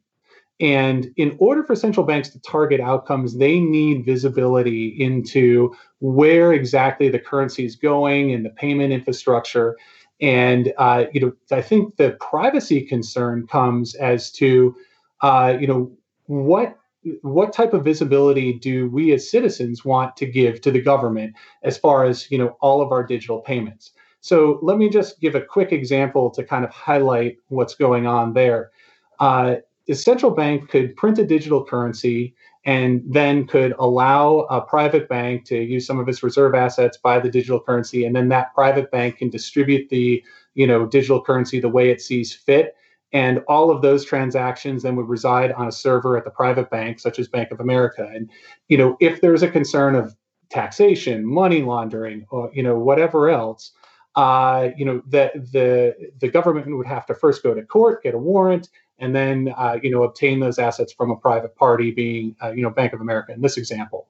[SPEAKER 2] and in order for central banks to target outcomes, they need visibility into where exactly the currency is going and the payment infrastructure. And uh, you know, I think the privacy concern comes as to uh, you know what what type of visibility do we as citizens want to give to the government as far as you know all of our digital payments. So let me just give a quick example to kind of highlight what's going on there. Uh, the central bank could print a digital currency and then could allow a private bank to use some of its reserve assets buy the digital currency and then that private bank can distribute the you know digital currency the way it sees fit. And all of those transactions then would reside on a server at the private bank such as bank of america. And you know if there's a concern of taxation money laundering or you know whatever else uh, you know that the the government would have to first go to court get a warrant and then uh, you know obtain those assets from a private party, being uh, you know Bank of America in this example.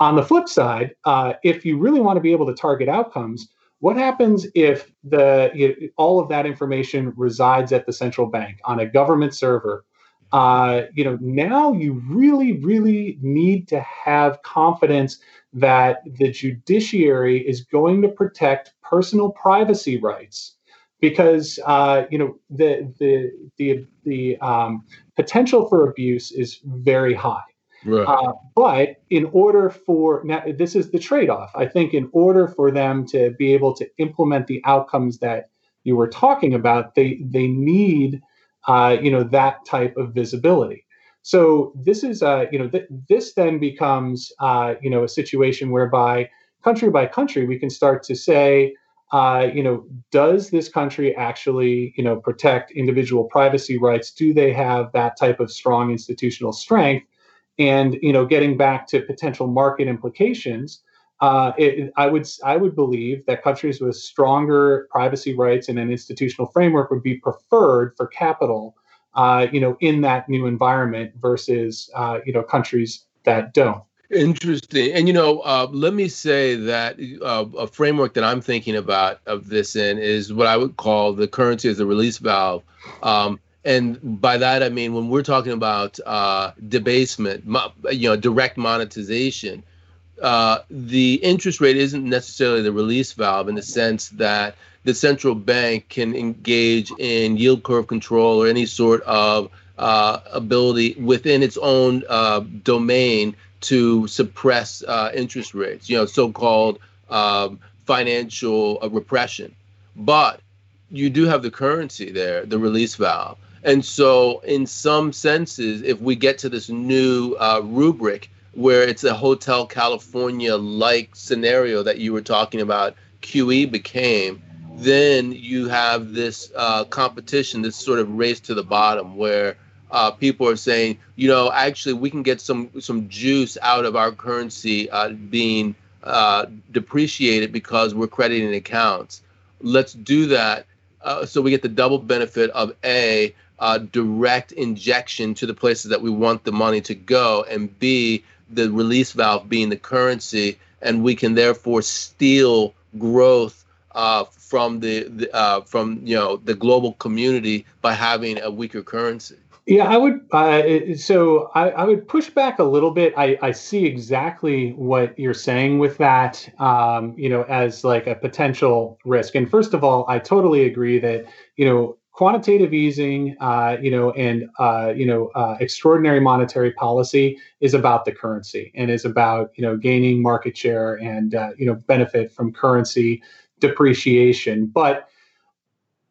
[SPEAKER 2] On the flip side, uh, if you really want to be able to target outcomes, what happens if the you all of that information resides at the central bank on a government server? Uh, you know now you really really need to have confidence that the judiciary is going to protect personal privacy rights because uh, you know the the the the um, potential for abuse is very high. Right. Uh, but in order for now, this is the trade-off. I think in order for them to be able to implement the outcomes that you were talking about, they they need uh, you know that type of visibility. So this is, uh, you know, th- this then becomes, uh, you know, a situation whereby country by country we can start to say, uh, you know, does this country actually, you know, protect individual privacy rights? Do they have that type of strong institutional strength? And you know, getting back to potential market implications, uh, it, I would I would believe that countries with stronger privacy rights and an institutional framework would be preferred for capital uh, you know, in that new environment versus, uh, you know, countries that don't.
[SPEAKER 1] Interesting. And, you know, uh, let me say that uh, a framework that I'm thinking about of this in is what I would call the currency as a release valve. Um, and by that, I mean, when we're talking about uh, debasement, you know, direct monetization, uh, the interest rate isn't necessarily the release valve in the sense that the central bank can engage in yield curve control or any sort of uh, ability within its own uh, domain to suppress uh, interest rates, you know, so-called um, financial uh, repression. But you do have the currency there, the release valve. And so, in some senses, if we get to this new uh, rubric where it's a Hotel California like scenario that you were talking about, QE became, then you have this uh, competition, this sort of race to the bottom, where uh, people are saying, you know, actually we can get some some juice out of our currency uh, being uh, depreciated because we're crediting accounts. Let's do that uh, so we get the double benefit of a uh, direct injection to the places that we want the money to go, and b the release valve being the currency, and we can therefore steal growth uh, from the, the uh, from you know the global community by having a weaker currency.
[SPEAKER 2] Yeah, I would. Uh, so I, I, would push back a little bit. I, I see exactly what you're saying with that. Um, you know, as like a potential risk. And first of all, I totally agree that you know quantitative easing, uh, you know, and uh, you know, uh, extraordinary monetary policy is about the currency and is about you know gaining market share and uh, you know benefit from currency depreciation. But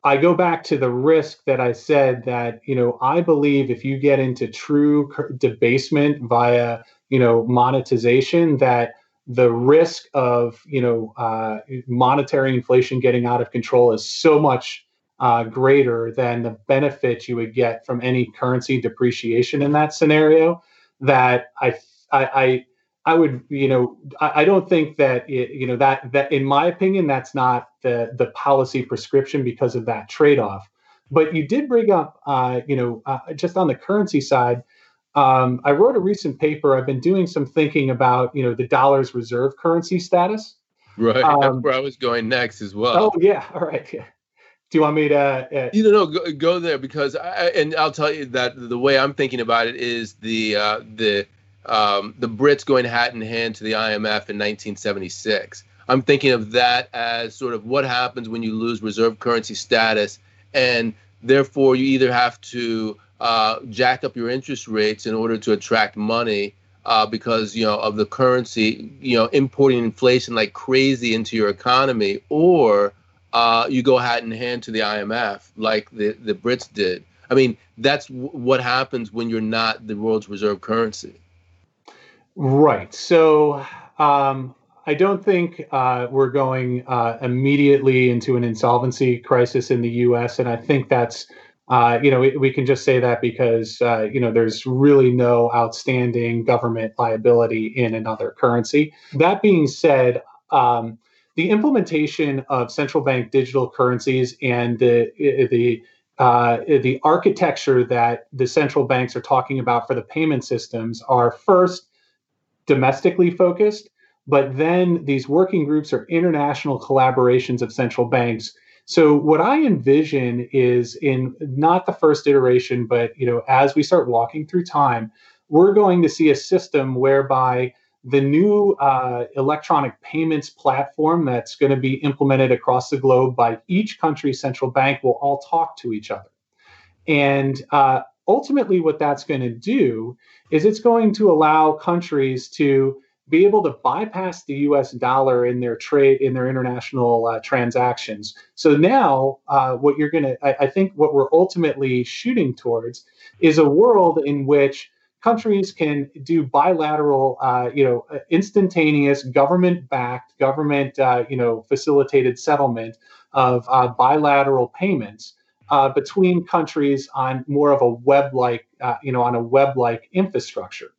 [SPEAKER 2] I go back to the risk that I said that, you know, I believe if you get into true debasement via, you know, monetization, that the risk of, you know, uh, monetary inflation getting out of control is so much uh, greater than the benefit you would get from any currency depreciation in that scenario that I, I, I I would, you know, I, I don't think that it, you know that that in my opinion that's not the the policy prescription because of that trade off. But you did bring up, uh, you know, uh, just on the currency side. Um, I wrote a recent paper. I've been doing some thinking about, you know, the dollar's reserve currency status.
[SPEAKER 1] Right, um, that's where I was going next as well.
[SPEAKER 2] Oh yeah, all right. Do you want me to? Uh,
[SPEAKER 1] you know, go, go there because I and I'll tell you that the way I'm thinking about it is the uh, the um, the Brits going hat in hand to the IMF in 1976. I'm thinking of that as sort of what happens when you lose reserve currency status, and therefore you either have to uh, jack up your interest rates in order to attract money uh, because you know of the currency, you know, importing inflation like crazy into your economy, or uh, you go hat in hand to the IMF like the the Brits did. I mean, that's w- what happens when you're not the world's reserve currency.
[SPEAKER 2] Right. So um, I don't think uh, we're going uh, immediately into an insolvency crisis in the U.S., and I think that's uh, you know we, we, can just say that because uh, you know there's really no outstanding government liability in another currency. That being said. Um, the implementation of central bank digital currencies and the the uh, the architecture that the central banks are talking about for the payment systems are first domestically focused, but then these working groups are international collaborations of central banks. So what I envision is in not the first iteration, but you know, as we start walking through time, we're going to see a system whereby the new uh, electronic payments platform that's going to be implemented across the globe by each country's central bank will all talk to each other. And uh, ultimately, what that's going to do is it's going to allow countries to be able to bypass the U.S. dollar in their trade in their international uh, transactions. So now, uh, what you're going to, I think, what we're ultimately shooting towards is a world in which countries can do bilateral, uh, you know, uh, instantaneous government-backed, government, uh, you know, facilitated settlement of uh, bilateral payments uh, between countries on more of a web-like, uh, you know, on a web-like infrastructure.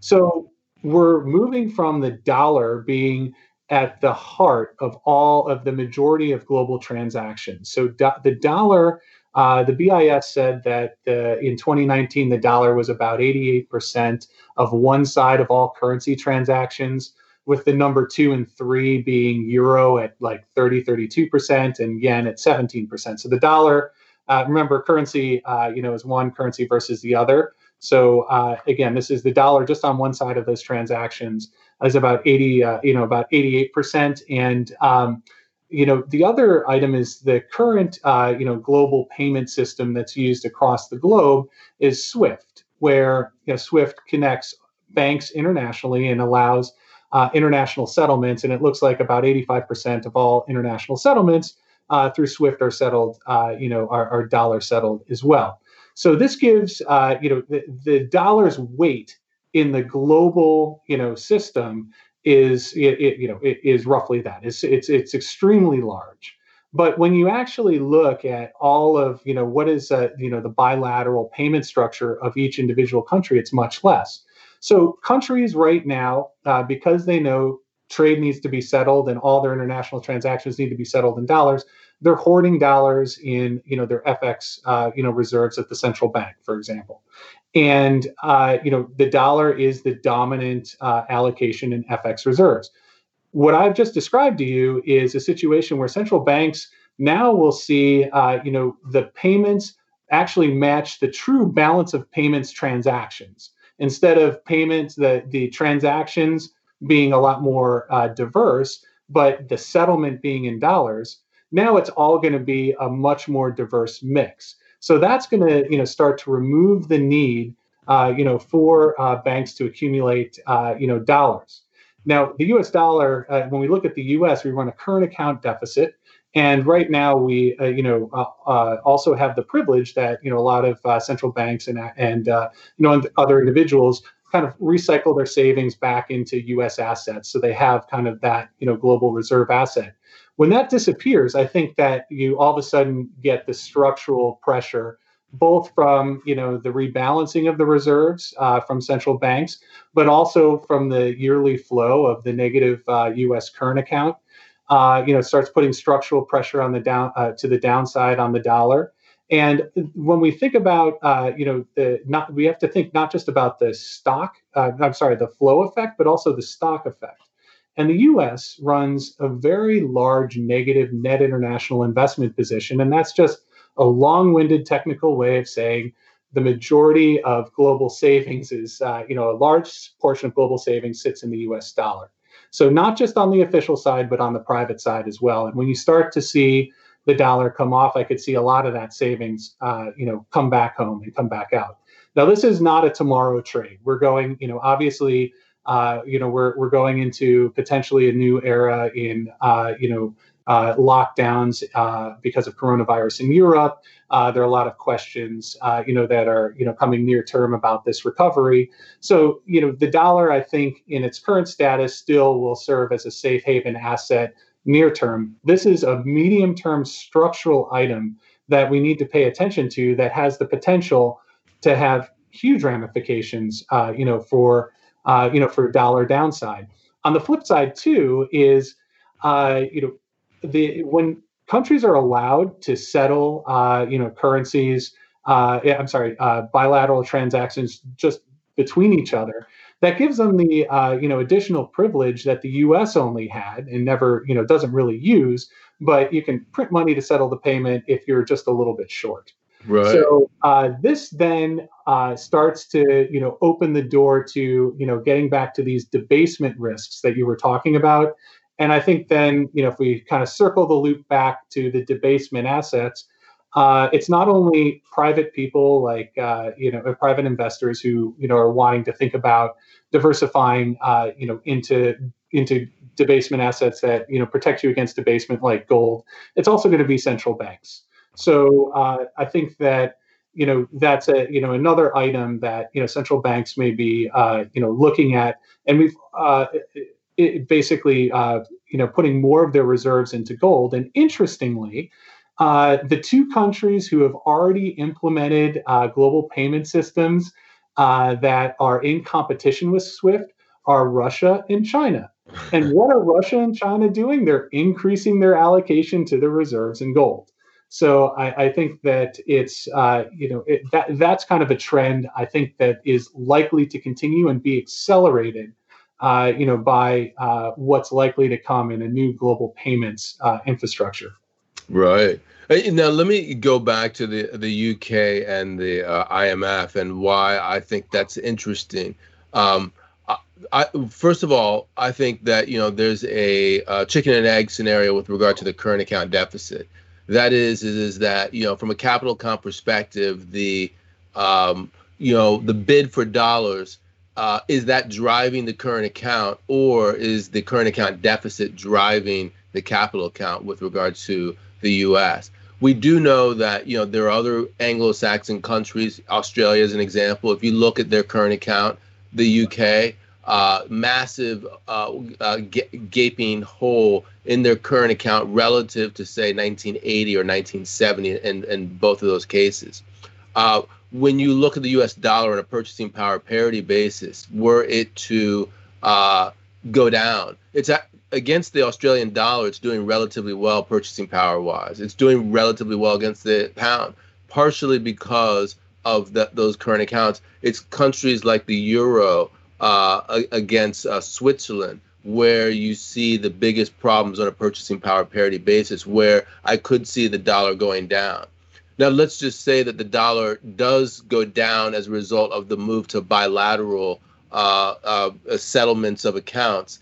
[SPEAKER 2] So we're moving from the dollar being at the heart of all of the majority of global transactions. So do- the dollar uh, the BIS said that uh, in 2019, the dollar was about 88% of one side of all currency transactions, with the number two and three being euro at like 30, 32%, and yen at 17%. So the dollar, uh, remember, currency, uh, you know, is one currency versus the other. So uh, again, this is the dollar just on one side of those transactions is about 80, uh, you know, about 88%, and um, you know the other item is the current uh, you know global payment system that's used across the globe is swift where you know, swift connects banks internationally and allows uh, international settlements and it looks like about 85% of all international settlements uh, through swift are settled uh, you know are, are, dollar settled as well. So this gives uh, you know the, the dollar's weight in the global you know system is it, it, you know it is roughly that. It's it's it's extremely large. But when you actually look at all of you know what is uh, you know the bilateral payment structure of each individual country it's much less. So countries right now uh, because they know trade needs to be settled and all their international transactions need to be settled in dollars they're hoarding dollars in you know their fx uh, you know reserves at the central bank for example and uh, you know the dollar is the dominant uh, allocation in FX reserves. What I've just described to you is a situation where central banks now will see uh, you know the payments actually match the true balance of payments transactions instead of payments the the transactions being a lot more uh, diverse, but the settlement being in dollars. Now it's all going to be a much more diverse mix. So that's going to you know start to remove the need uh, you know for uh, banks to accumulate uh, you know dollars. Now the U.S. dollar, uh, when we look at the U.S., we run a current account deficit, and right now we uh, you know uh, also have the privilege that you know a lot of central banks and and you know other individuals kind of recycle their savings back into U.S. assets, so they have kind of that you know global reserve asset. When that disappears, I think that you all of a sudden get the structural pressure, both from you know the rebalancing of the reserves uh, from central banks, but also from the yearly flow of the negative uh, U.S. current account. Uh, you know, starts putting structural pressure on the down uh, to the downside on the dollar. And when we think about, uh, you know, the not we have to think not just about the stock, uh, I'm sorry, the flow effect, but also the stock effect. And the US runs a very large negative net international investment position. And that's just a long winded technical way of saying the majority of global savings is, uh, you know, a large portion of global savings sits in the US dollar. So not just on the official side, but on the private side as well. And when you start to see the dollar come off, I could see a lot of that savings, uh, you know, come back home and come back out. Now, this is not a tomorrow trade. We're going, you know, obviously uh, you know, we're we're going into potentially a new era in uh, you know uh, lockdowns uh, because of coronavirus in Europe. Uh, there are a lot of questions, you know, that are you know coming near term about this recovery. So you know, the dollar, I think, in its current status, still will serve as a safe haven asset near term. This is a medium term structural item that we need to pay attention to that has the potential to have huge ramifications, you know, for uh, you know, for dollar downside. On the flip side, too, is uh, you know, the when countries are allowed to settle, uh, you know, currencies. Uh, I'm sorry, uh, bilateral transactions just between each other. That gives them the uh, you know additional privilege that the U.S. only had and never you know doesn't really use. But you can print money to settle the payment if you're just a little bit short.
[SPEAKER 1] Right.
[SPEAKER 2] So uh, this then uh, starts to you know open the door to you know getting back to these debasement risks that you were talking about, and I think then you know if we kind of circle the loop back to the debasement assets, uh, it's not only private people like uh, you know private investors who you know are wanting to think about diversifying uh, you know into into debasement assets that you know protect you against debasement like gold. It's also going to be central banks. So uh, I think that you know that's a you know another item that you know central banks may be uh, you know looking at, and we've uh, it basically uh, you know putting more of their reserves into gold. And interestingly, uh, the two countries who have already implemented uh, global payment systems uh, that are in competition with SWIFT are Russia and China. And what are Russia and China doing? They're increasing their allocation to the reserves in gold. So I, I think that it's uh, you know it, that that's kind of a trend I think that is likely to continue and be accelerated, uh, you know, by uh, what's likely to come in a new global payments infrastructure.
[SPEAKER 1] Right. Now let me go back to the the UK and the uh, IMF and why I think that's interesting. Um, I, first of all, I think that you know there's a, a, chicken and egg scenario with regard to the current account deficit. That is, is, is that you know from a capital account perspective, the um, you know the bid for dollars uh, is that driving the current account, or is the current account deficit driving the capital account with regard to the U.S. We do know that you know there are other Anglo-Saxon countries. Australia is an example. If you look at their current account, the UK uh, massive uh, uh, gaping hole in their current account relative to say 1980 or 1970 in, in both of those cases. Uh, when you look at the U.S. dollar on a purchasing power parity basis, were it to uh, go down, it's against the Australian dollar. It's doing relatively well purchasing power wise. It's doing relatively well against the pound, partially because of those current accounts. It's countries like the euro uh, against uh, Switzerland, where you see the biggest problems on a purchasing power parity basis, where I could see the dollar going down. Now, let's just say that the dollar does go down as a result of the move to bilateral uh, uh settlements of accounts.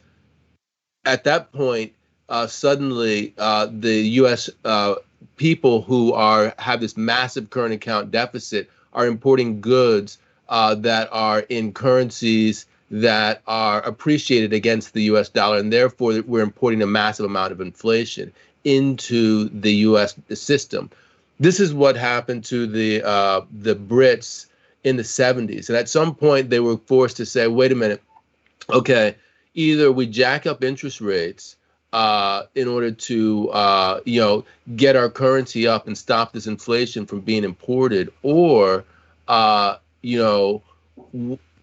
[SPEAKER 1] At that point, uh, suddenly uh, the U.S. people who are have this massive current account deficit are importing goods uh, that are in currencies that are appreciated against the US dollar, and therefore we're importing a massive amount of inflation into the US system. This is what happened to the uh, the Brits in the 70s. And at some point, they were forced to say, wait a minute, okay, either we jack up interest rates uh, in order to uh, you know get our currency up and stop this inflation from being imported, or uh, you know,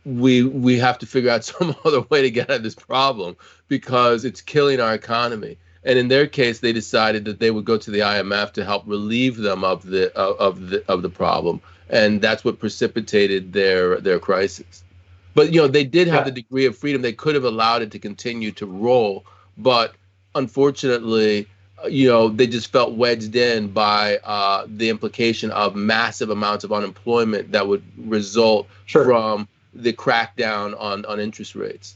[SPEAKER 1] we we have to figure out some other way to get at this problem because it's killing our economy. And in their case, they decided that they would go to the IMF to help relieve them of the of the of the problem, and that's what precipitated their their crisis. But you know, they did have the degree of freedom; they could have allowed it to continue to roll, but unfortunately, you know, they just felt wedged in by uh, the implication of massive amounts of unemployment that would result sure. from the crackdown on, on interest rates.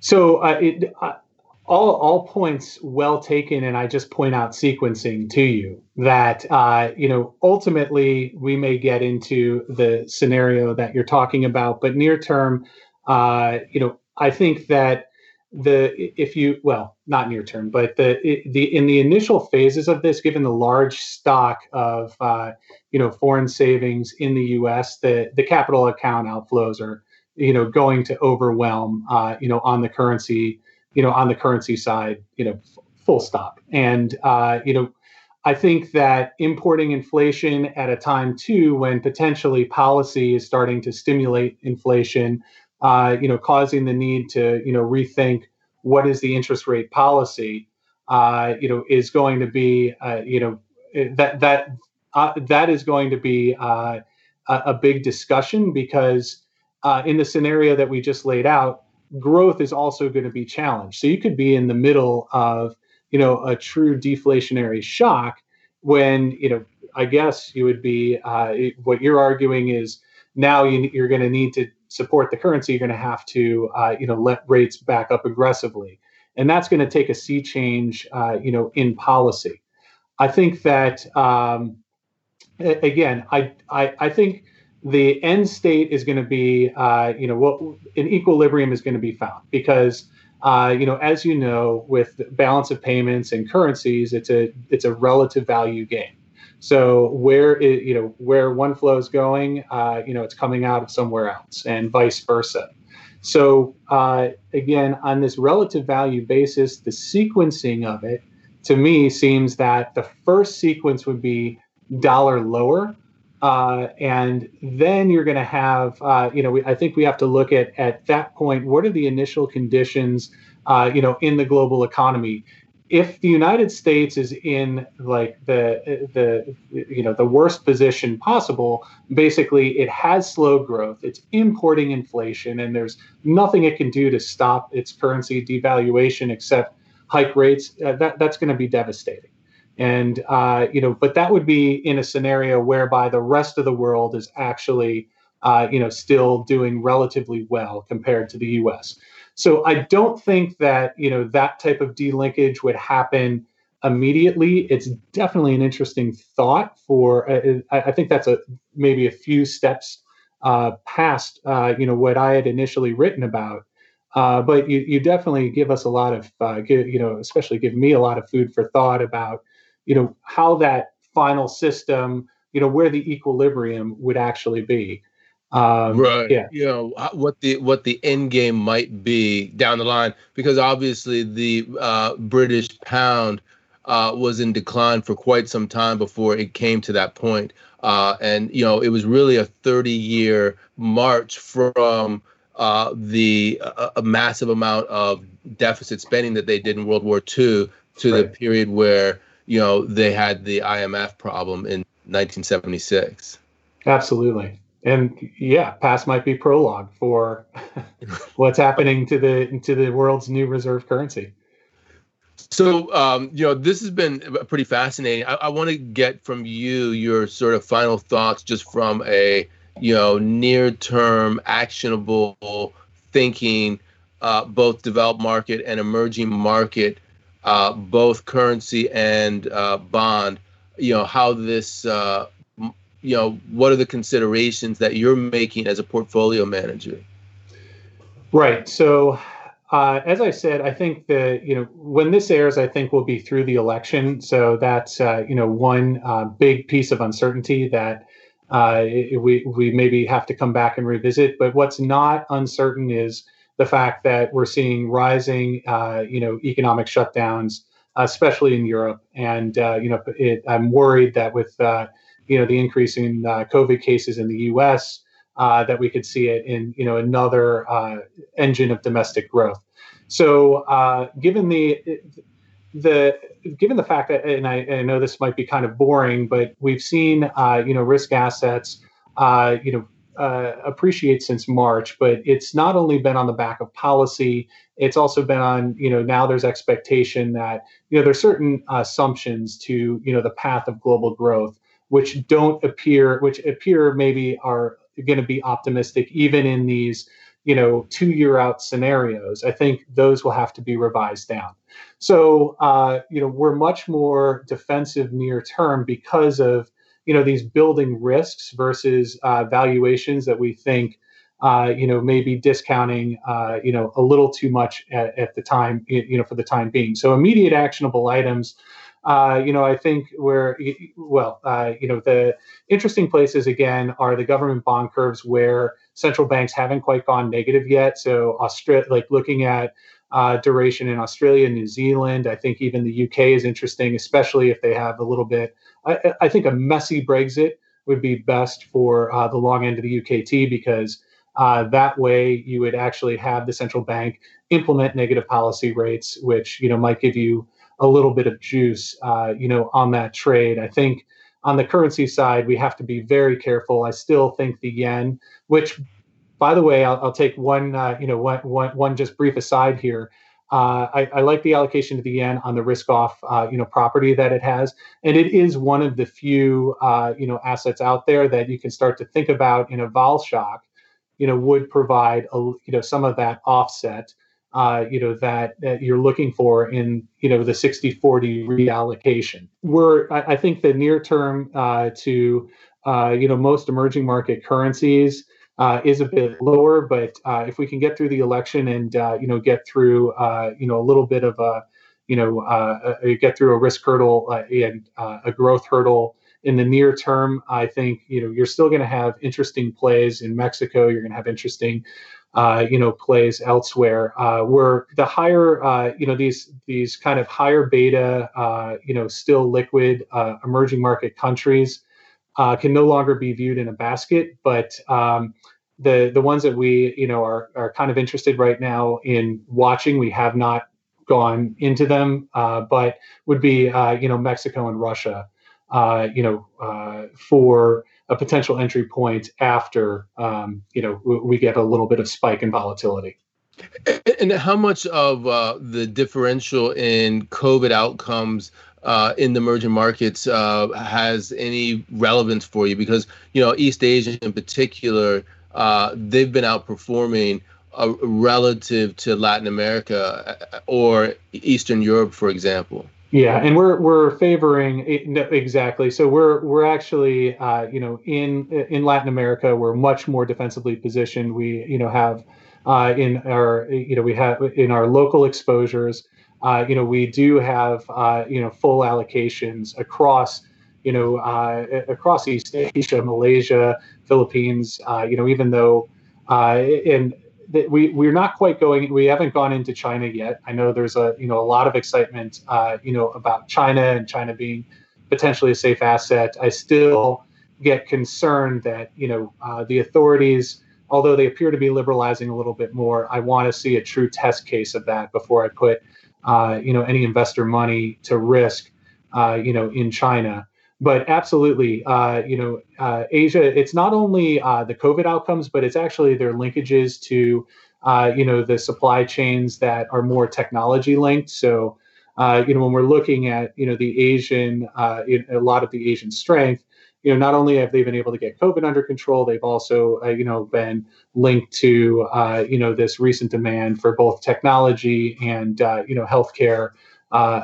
[SPEAKER 2] So uh, it, uh, all all points well taken, and I just point out sequencing to you that uh, you know ultimately we may get into the scenario that you're talking about, but near term, uh, you know, I think that the if you well not near term but the the in the initial phases of this given the large stock of uh, you know foreign savings in the US the the capital account outflows are you know going to overwhelm uh, you know on the currency you know on the currency side you know f- full stop. And uh, you know I think that importing inflation at a time too when potentially policy is starting to stimulate inflation uh, you know, causing the need to, you know, rethink what is the interest rate policy, uh, you know, is going to be, uh, you know, that that uh, that is going to be uh, a, a, big discussion because uh, in the scenario that we just laid out, growth is also going to be challenged. So you could be in the middle of, you know, a true deflationary shock when, you know, I guess you would be what you're arguing is now you, you're going to need to support the currency, you're going to have to, uh, you know, let rates back up aggressively, and that's going to take a sea change, uh, you know, in policy. I think that um, again, I, I, I think the end state is going to be, uh, you know, what an equilibrium is going to be found because. Uh, you know, as you know, with balance of payments and currencies, it's a it's a relative value game. So where it, you know where one flow is going, uh, you know it's coming out of somewhere else, and vice versa. So uh, again, on this relative value basis, the sequencing of it to me seems that the first sequence would be dollar lower. Uh, and then you're going to have, uh, you know, we, I think we have to look at at that point. What are the initial conditions, uh, you know, in the global economy? if the United States is in like the the you know the worst position possible, basically it has slow growth, it's importing inflation, and there's nothing it can do to stop its currency devaluation except hike rates. Uh, that that's going to be devastating, and uh, you know, but that would be in a scenario whereby the rest of the world is actually uh, you know still doing relatively well compared to the U.S. So I don't think that you know that type of delinkage would happen immediately. It's definitely an interesting thought for. Uh, I, think that's a maybe a few steps uh, past uh, you know what I had initially written about. Uh, but you, you definitely give us a lot of give, you know especially give me a lot of food for thought about you know how that final system you know where the equilibrium would actually be.
[SPEAKER 1] Um, right. Yeah. You know what the what the end game might be down the line because obviously the uh, British pound uh, was in decline for quite some time before it came to that point. Uh, and you know it was really a 30 year march from uh, the a massive amount of deficit spending that they did in World War II to right. the period where you know they had the IMF problem in 1976.
[SPEAKER 2] Absolutely and yeah, past might be prologue for what's happening to the to the world's new reserve currency.
[SPEAKER 1] So, um, you know, this has been pretty fascinating. I, I want to get from you your sort of final thoughts, just from a you know near-term actionable thinking, uh, both developed market and emerging market, uh, both currency and uh, bond. You know how this uh, you know what are the considerations that you're making as a portfolio manager?
[SPEAKER 2] Right. So uh, as i said i think that you know when this airs i think we'll be through the election. So that's uh, you know one uh, big piece of uncertainty that we we maybe have to come back and revisit. But what's not uncertain is the fact that we're seeing rising uh, you know economic shutdowns especially in europe and uh, you know it, i'm worried that with you know the increase in uh, COVID cases in the U.S. Uh, that we could see it in you know another uh, engine of domestic growth. So uh, given the the given the fact that and I, I, know this might be kind of boring, but we've seen uh, you know risk assets uh, you know. Appreciate since March, but it's not only been on the back of policy. It's also been on, you know, now there's expectation that, you know, there's certain assumptions to, you know, the path of global growth which don't appear, which appear maybe are going to be optimistic even in these, you know, two year out scenarios. I think those will have to be revised down. So, uh, you know, we're much more defensive near term because of, you know, these building risks versus uh, valuations that we think. Uh, you know, maybe discounting, uh, you know, a little too much at, at, the time, you know, for the time being. So immediate actionable items uh, you know, I think where, well, uh, you know, the interesting places again are the government bond curves where central banks haven't quite gone negative yet. So, Australia, like looking at uh, duration in Australia, New Zealand, I think even the UK is interesting, especially if they have a little bit. I, I think a messy Brexit would be best for uh, the long end of the UKT because uh, that way you would actually have the central bank implement negative policy rates, which you know might give you a little bit of juice, uh, you know, on that trade. I think on the currency side, we have to be very careful. I still think the yen, which, by the way, I'll, I'll take one, uh, you know, one, one, one just brief aside here. Uh, I, I, like the allocation to the yen on the risk-off, uh, you know, property that it has, and it is one of the few, uh, you know, assets out there that you can start to think about in a vol shock, you know, would provide a, you know, some of that offset uh, you know that, that you're looking for in you know the 60-40 reallocation. We're I, I think the near term uh, to uh, you know most emerging market currencies uh, is a bit lower, but uh, if we can get through the election and uh, you know get through you know a little bit of a you know get through a risk hurdle and a growth hurdle in the near term, I think you know you're still going to have interesting plays in Mexico. You're going to have interesting, uh, you know, plays elsewhere. Uh, where the higher, uh, you know, these these kind of higher beta, uh, you know, still liquid uh, emerging market countries uh, can no longer be viewed in a basket, but um, the the ones that we you know are are kind of interested right now in watching. We have not gone into them, uh, but would be uh, you know Mexico and Russia, uh, you know uh, for a potential entry point after um, you know we get a little bit of spike in volatility.
[SPEAKER 1] And how much of uh, the differential in COVID outcomes uh, in the emerging markets uh, has any relevance for you? Because you know East Asia in particular uh, they've been outperforming uh, relative to Latin America uh, or Eastern Europe, for example.
[SPEAKER 2] Yeah, and we're we're favoring exactly. So we're we're actually uh, you know in in Latin America we're much more defensively positioned. We you know have uh, in our you know we have in our local exposures. Uh, you know we do have uh, you know full allocations across you know across East Asia, Malaysia, Philippines. Uh, you know, even though uh, and we we're not quite going. We haven't gone into China yet. I know there's a you know a lot of excitement uh, you know about China and China being potentially a safe asset. I still get concerned that you know uh, the authorities, although they appear to be liberalizing a little bit more, I want to see a true test case of that before I put uh, you know any investor money to risk uh, you know in China but absolutely, uh, you know, uh, Asia. It's not only uh, the COVID outcomes, but it's actually their linkages to, uh, you know, the supply chains that are more technology linked. So, uh, you know, when we're looking at, you know, the Asian, uh, a lot of the Asian strength, you know, not only have they been able to get COVID under control, they've also, you know, been linked to, you know, this recent demand for both technology and, you know, healthcare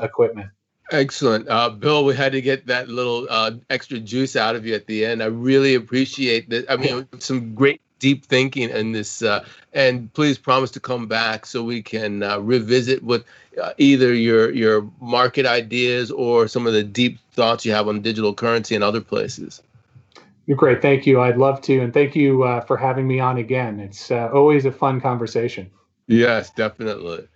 [SPEAKER 2] equipment.
[SPEAKER 1] Excellent. Uh, Bill, we had to get that little uh, extra juice out of you at the end. I really appreciate that. I mean, some great deep thinking in this. Uh, and please promise to come back so we can uh, revisit with uh, either your your market ideas or some of the deep thoughts you have on digital currency and other places.
[SPEAKER 2] You're great. Thank you. I'd love to. And thank you uh, for having me on again. It's always a fun conversation.
[SPEAKER 1] Yes, definitely.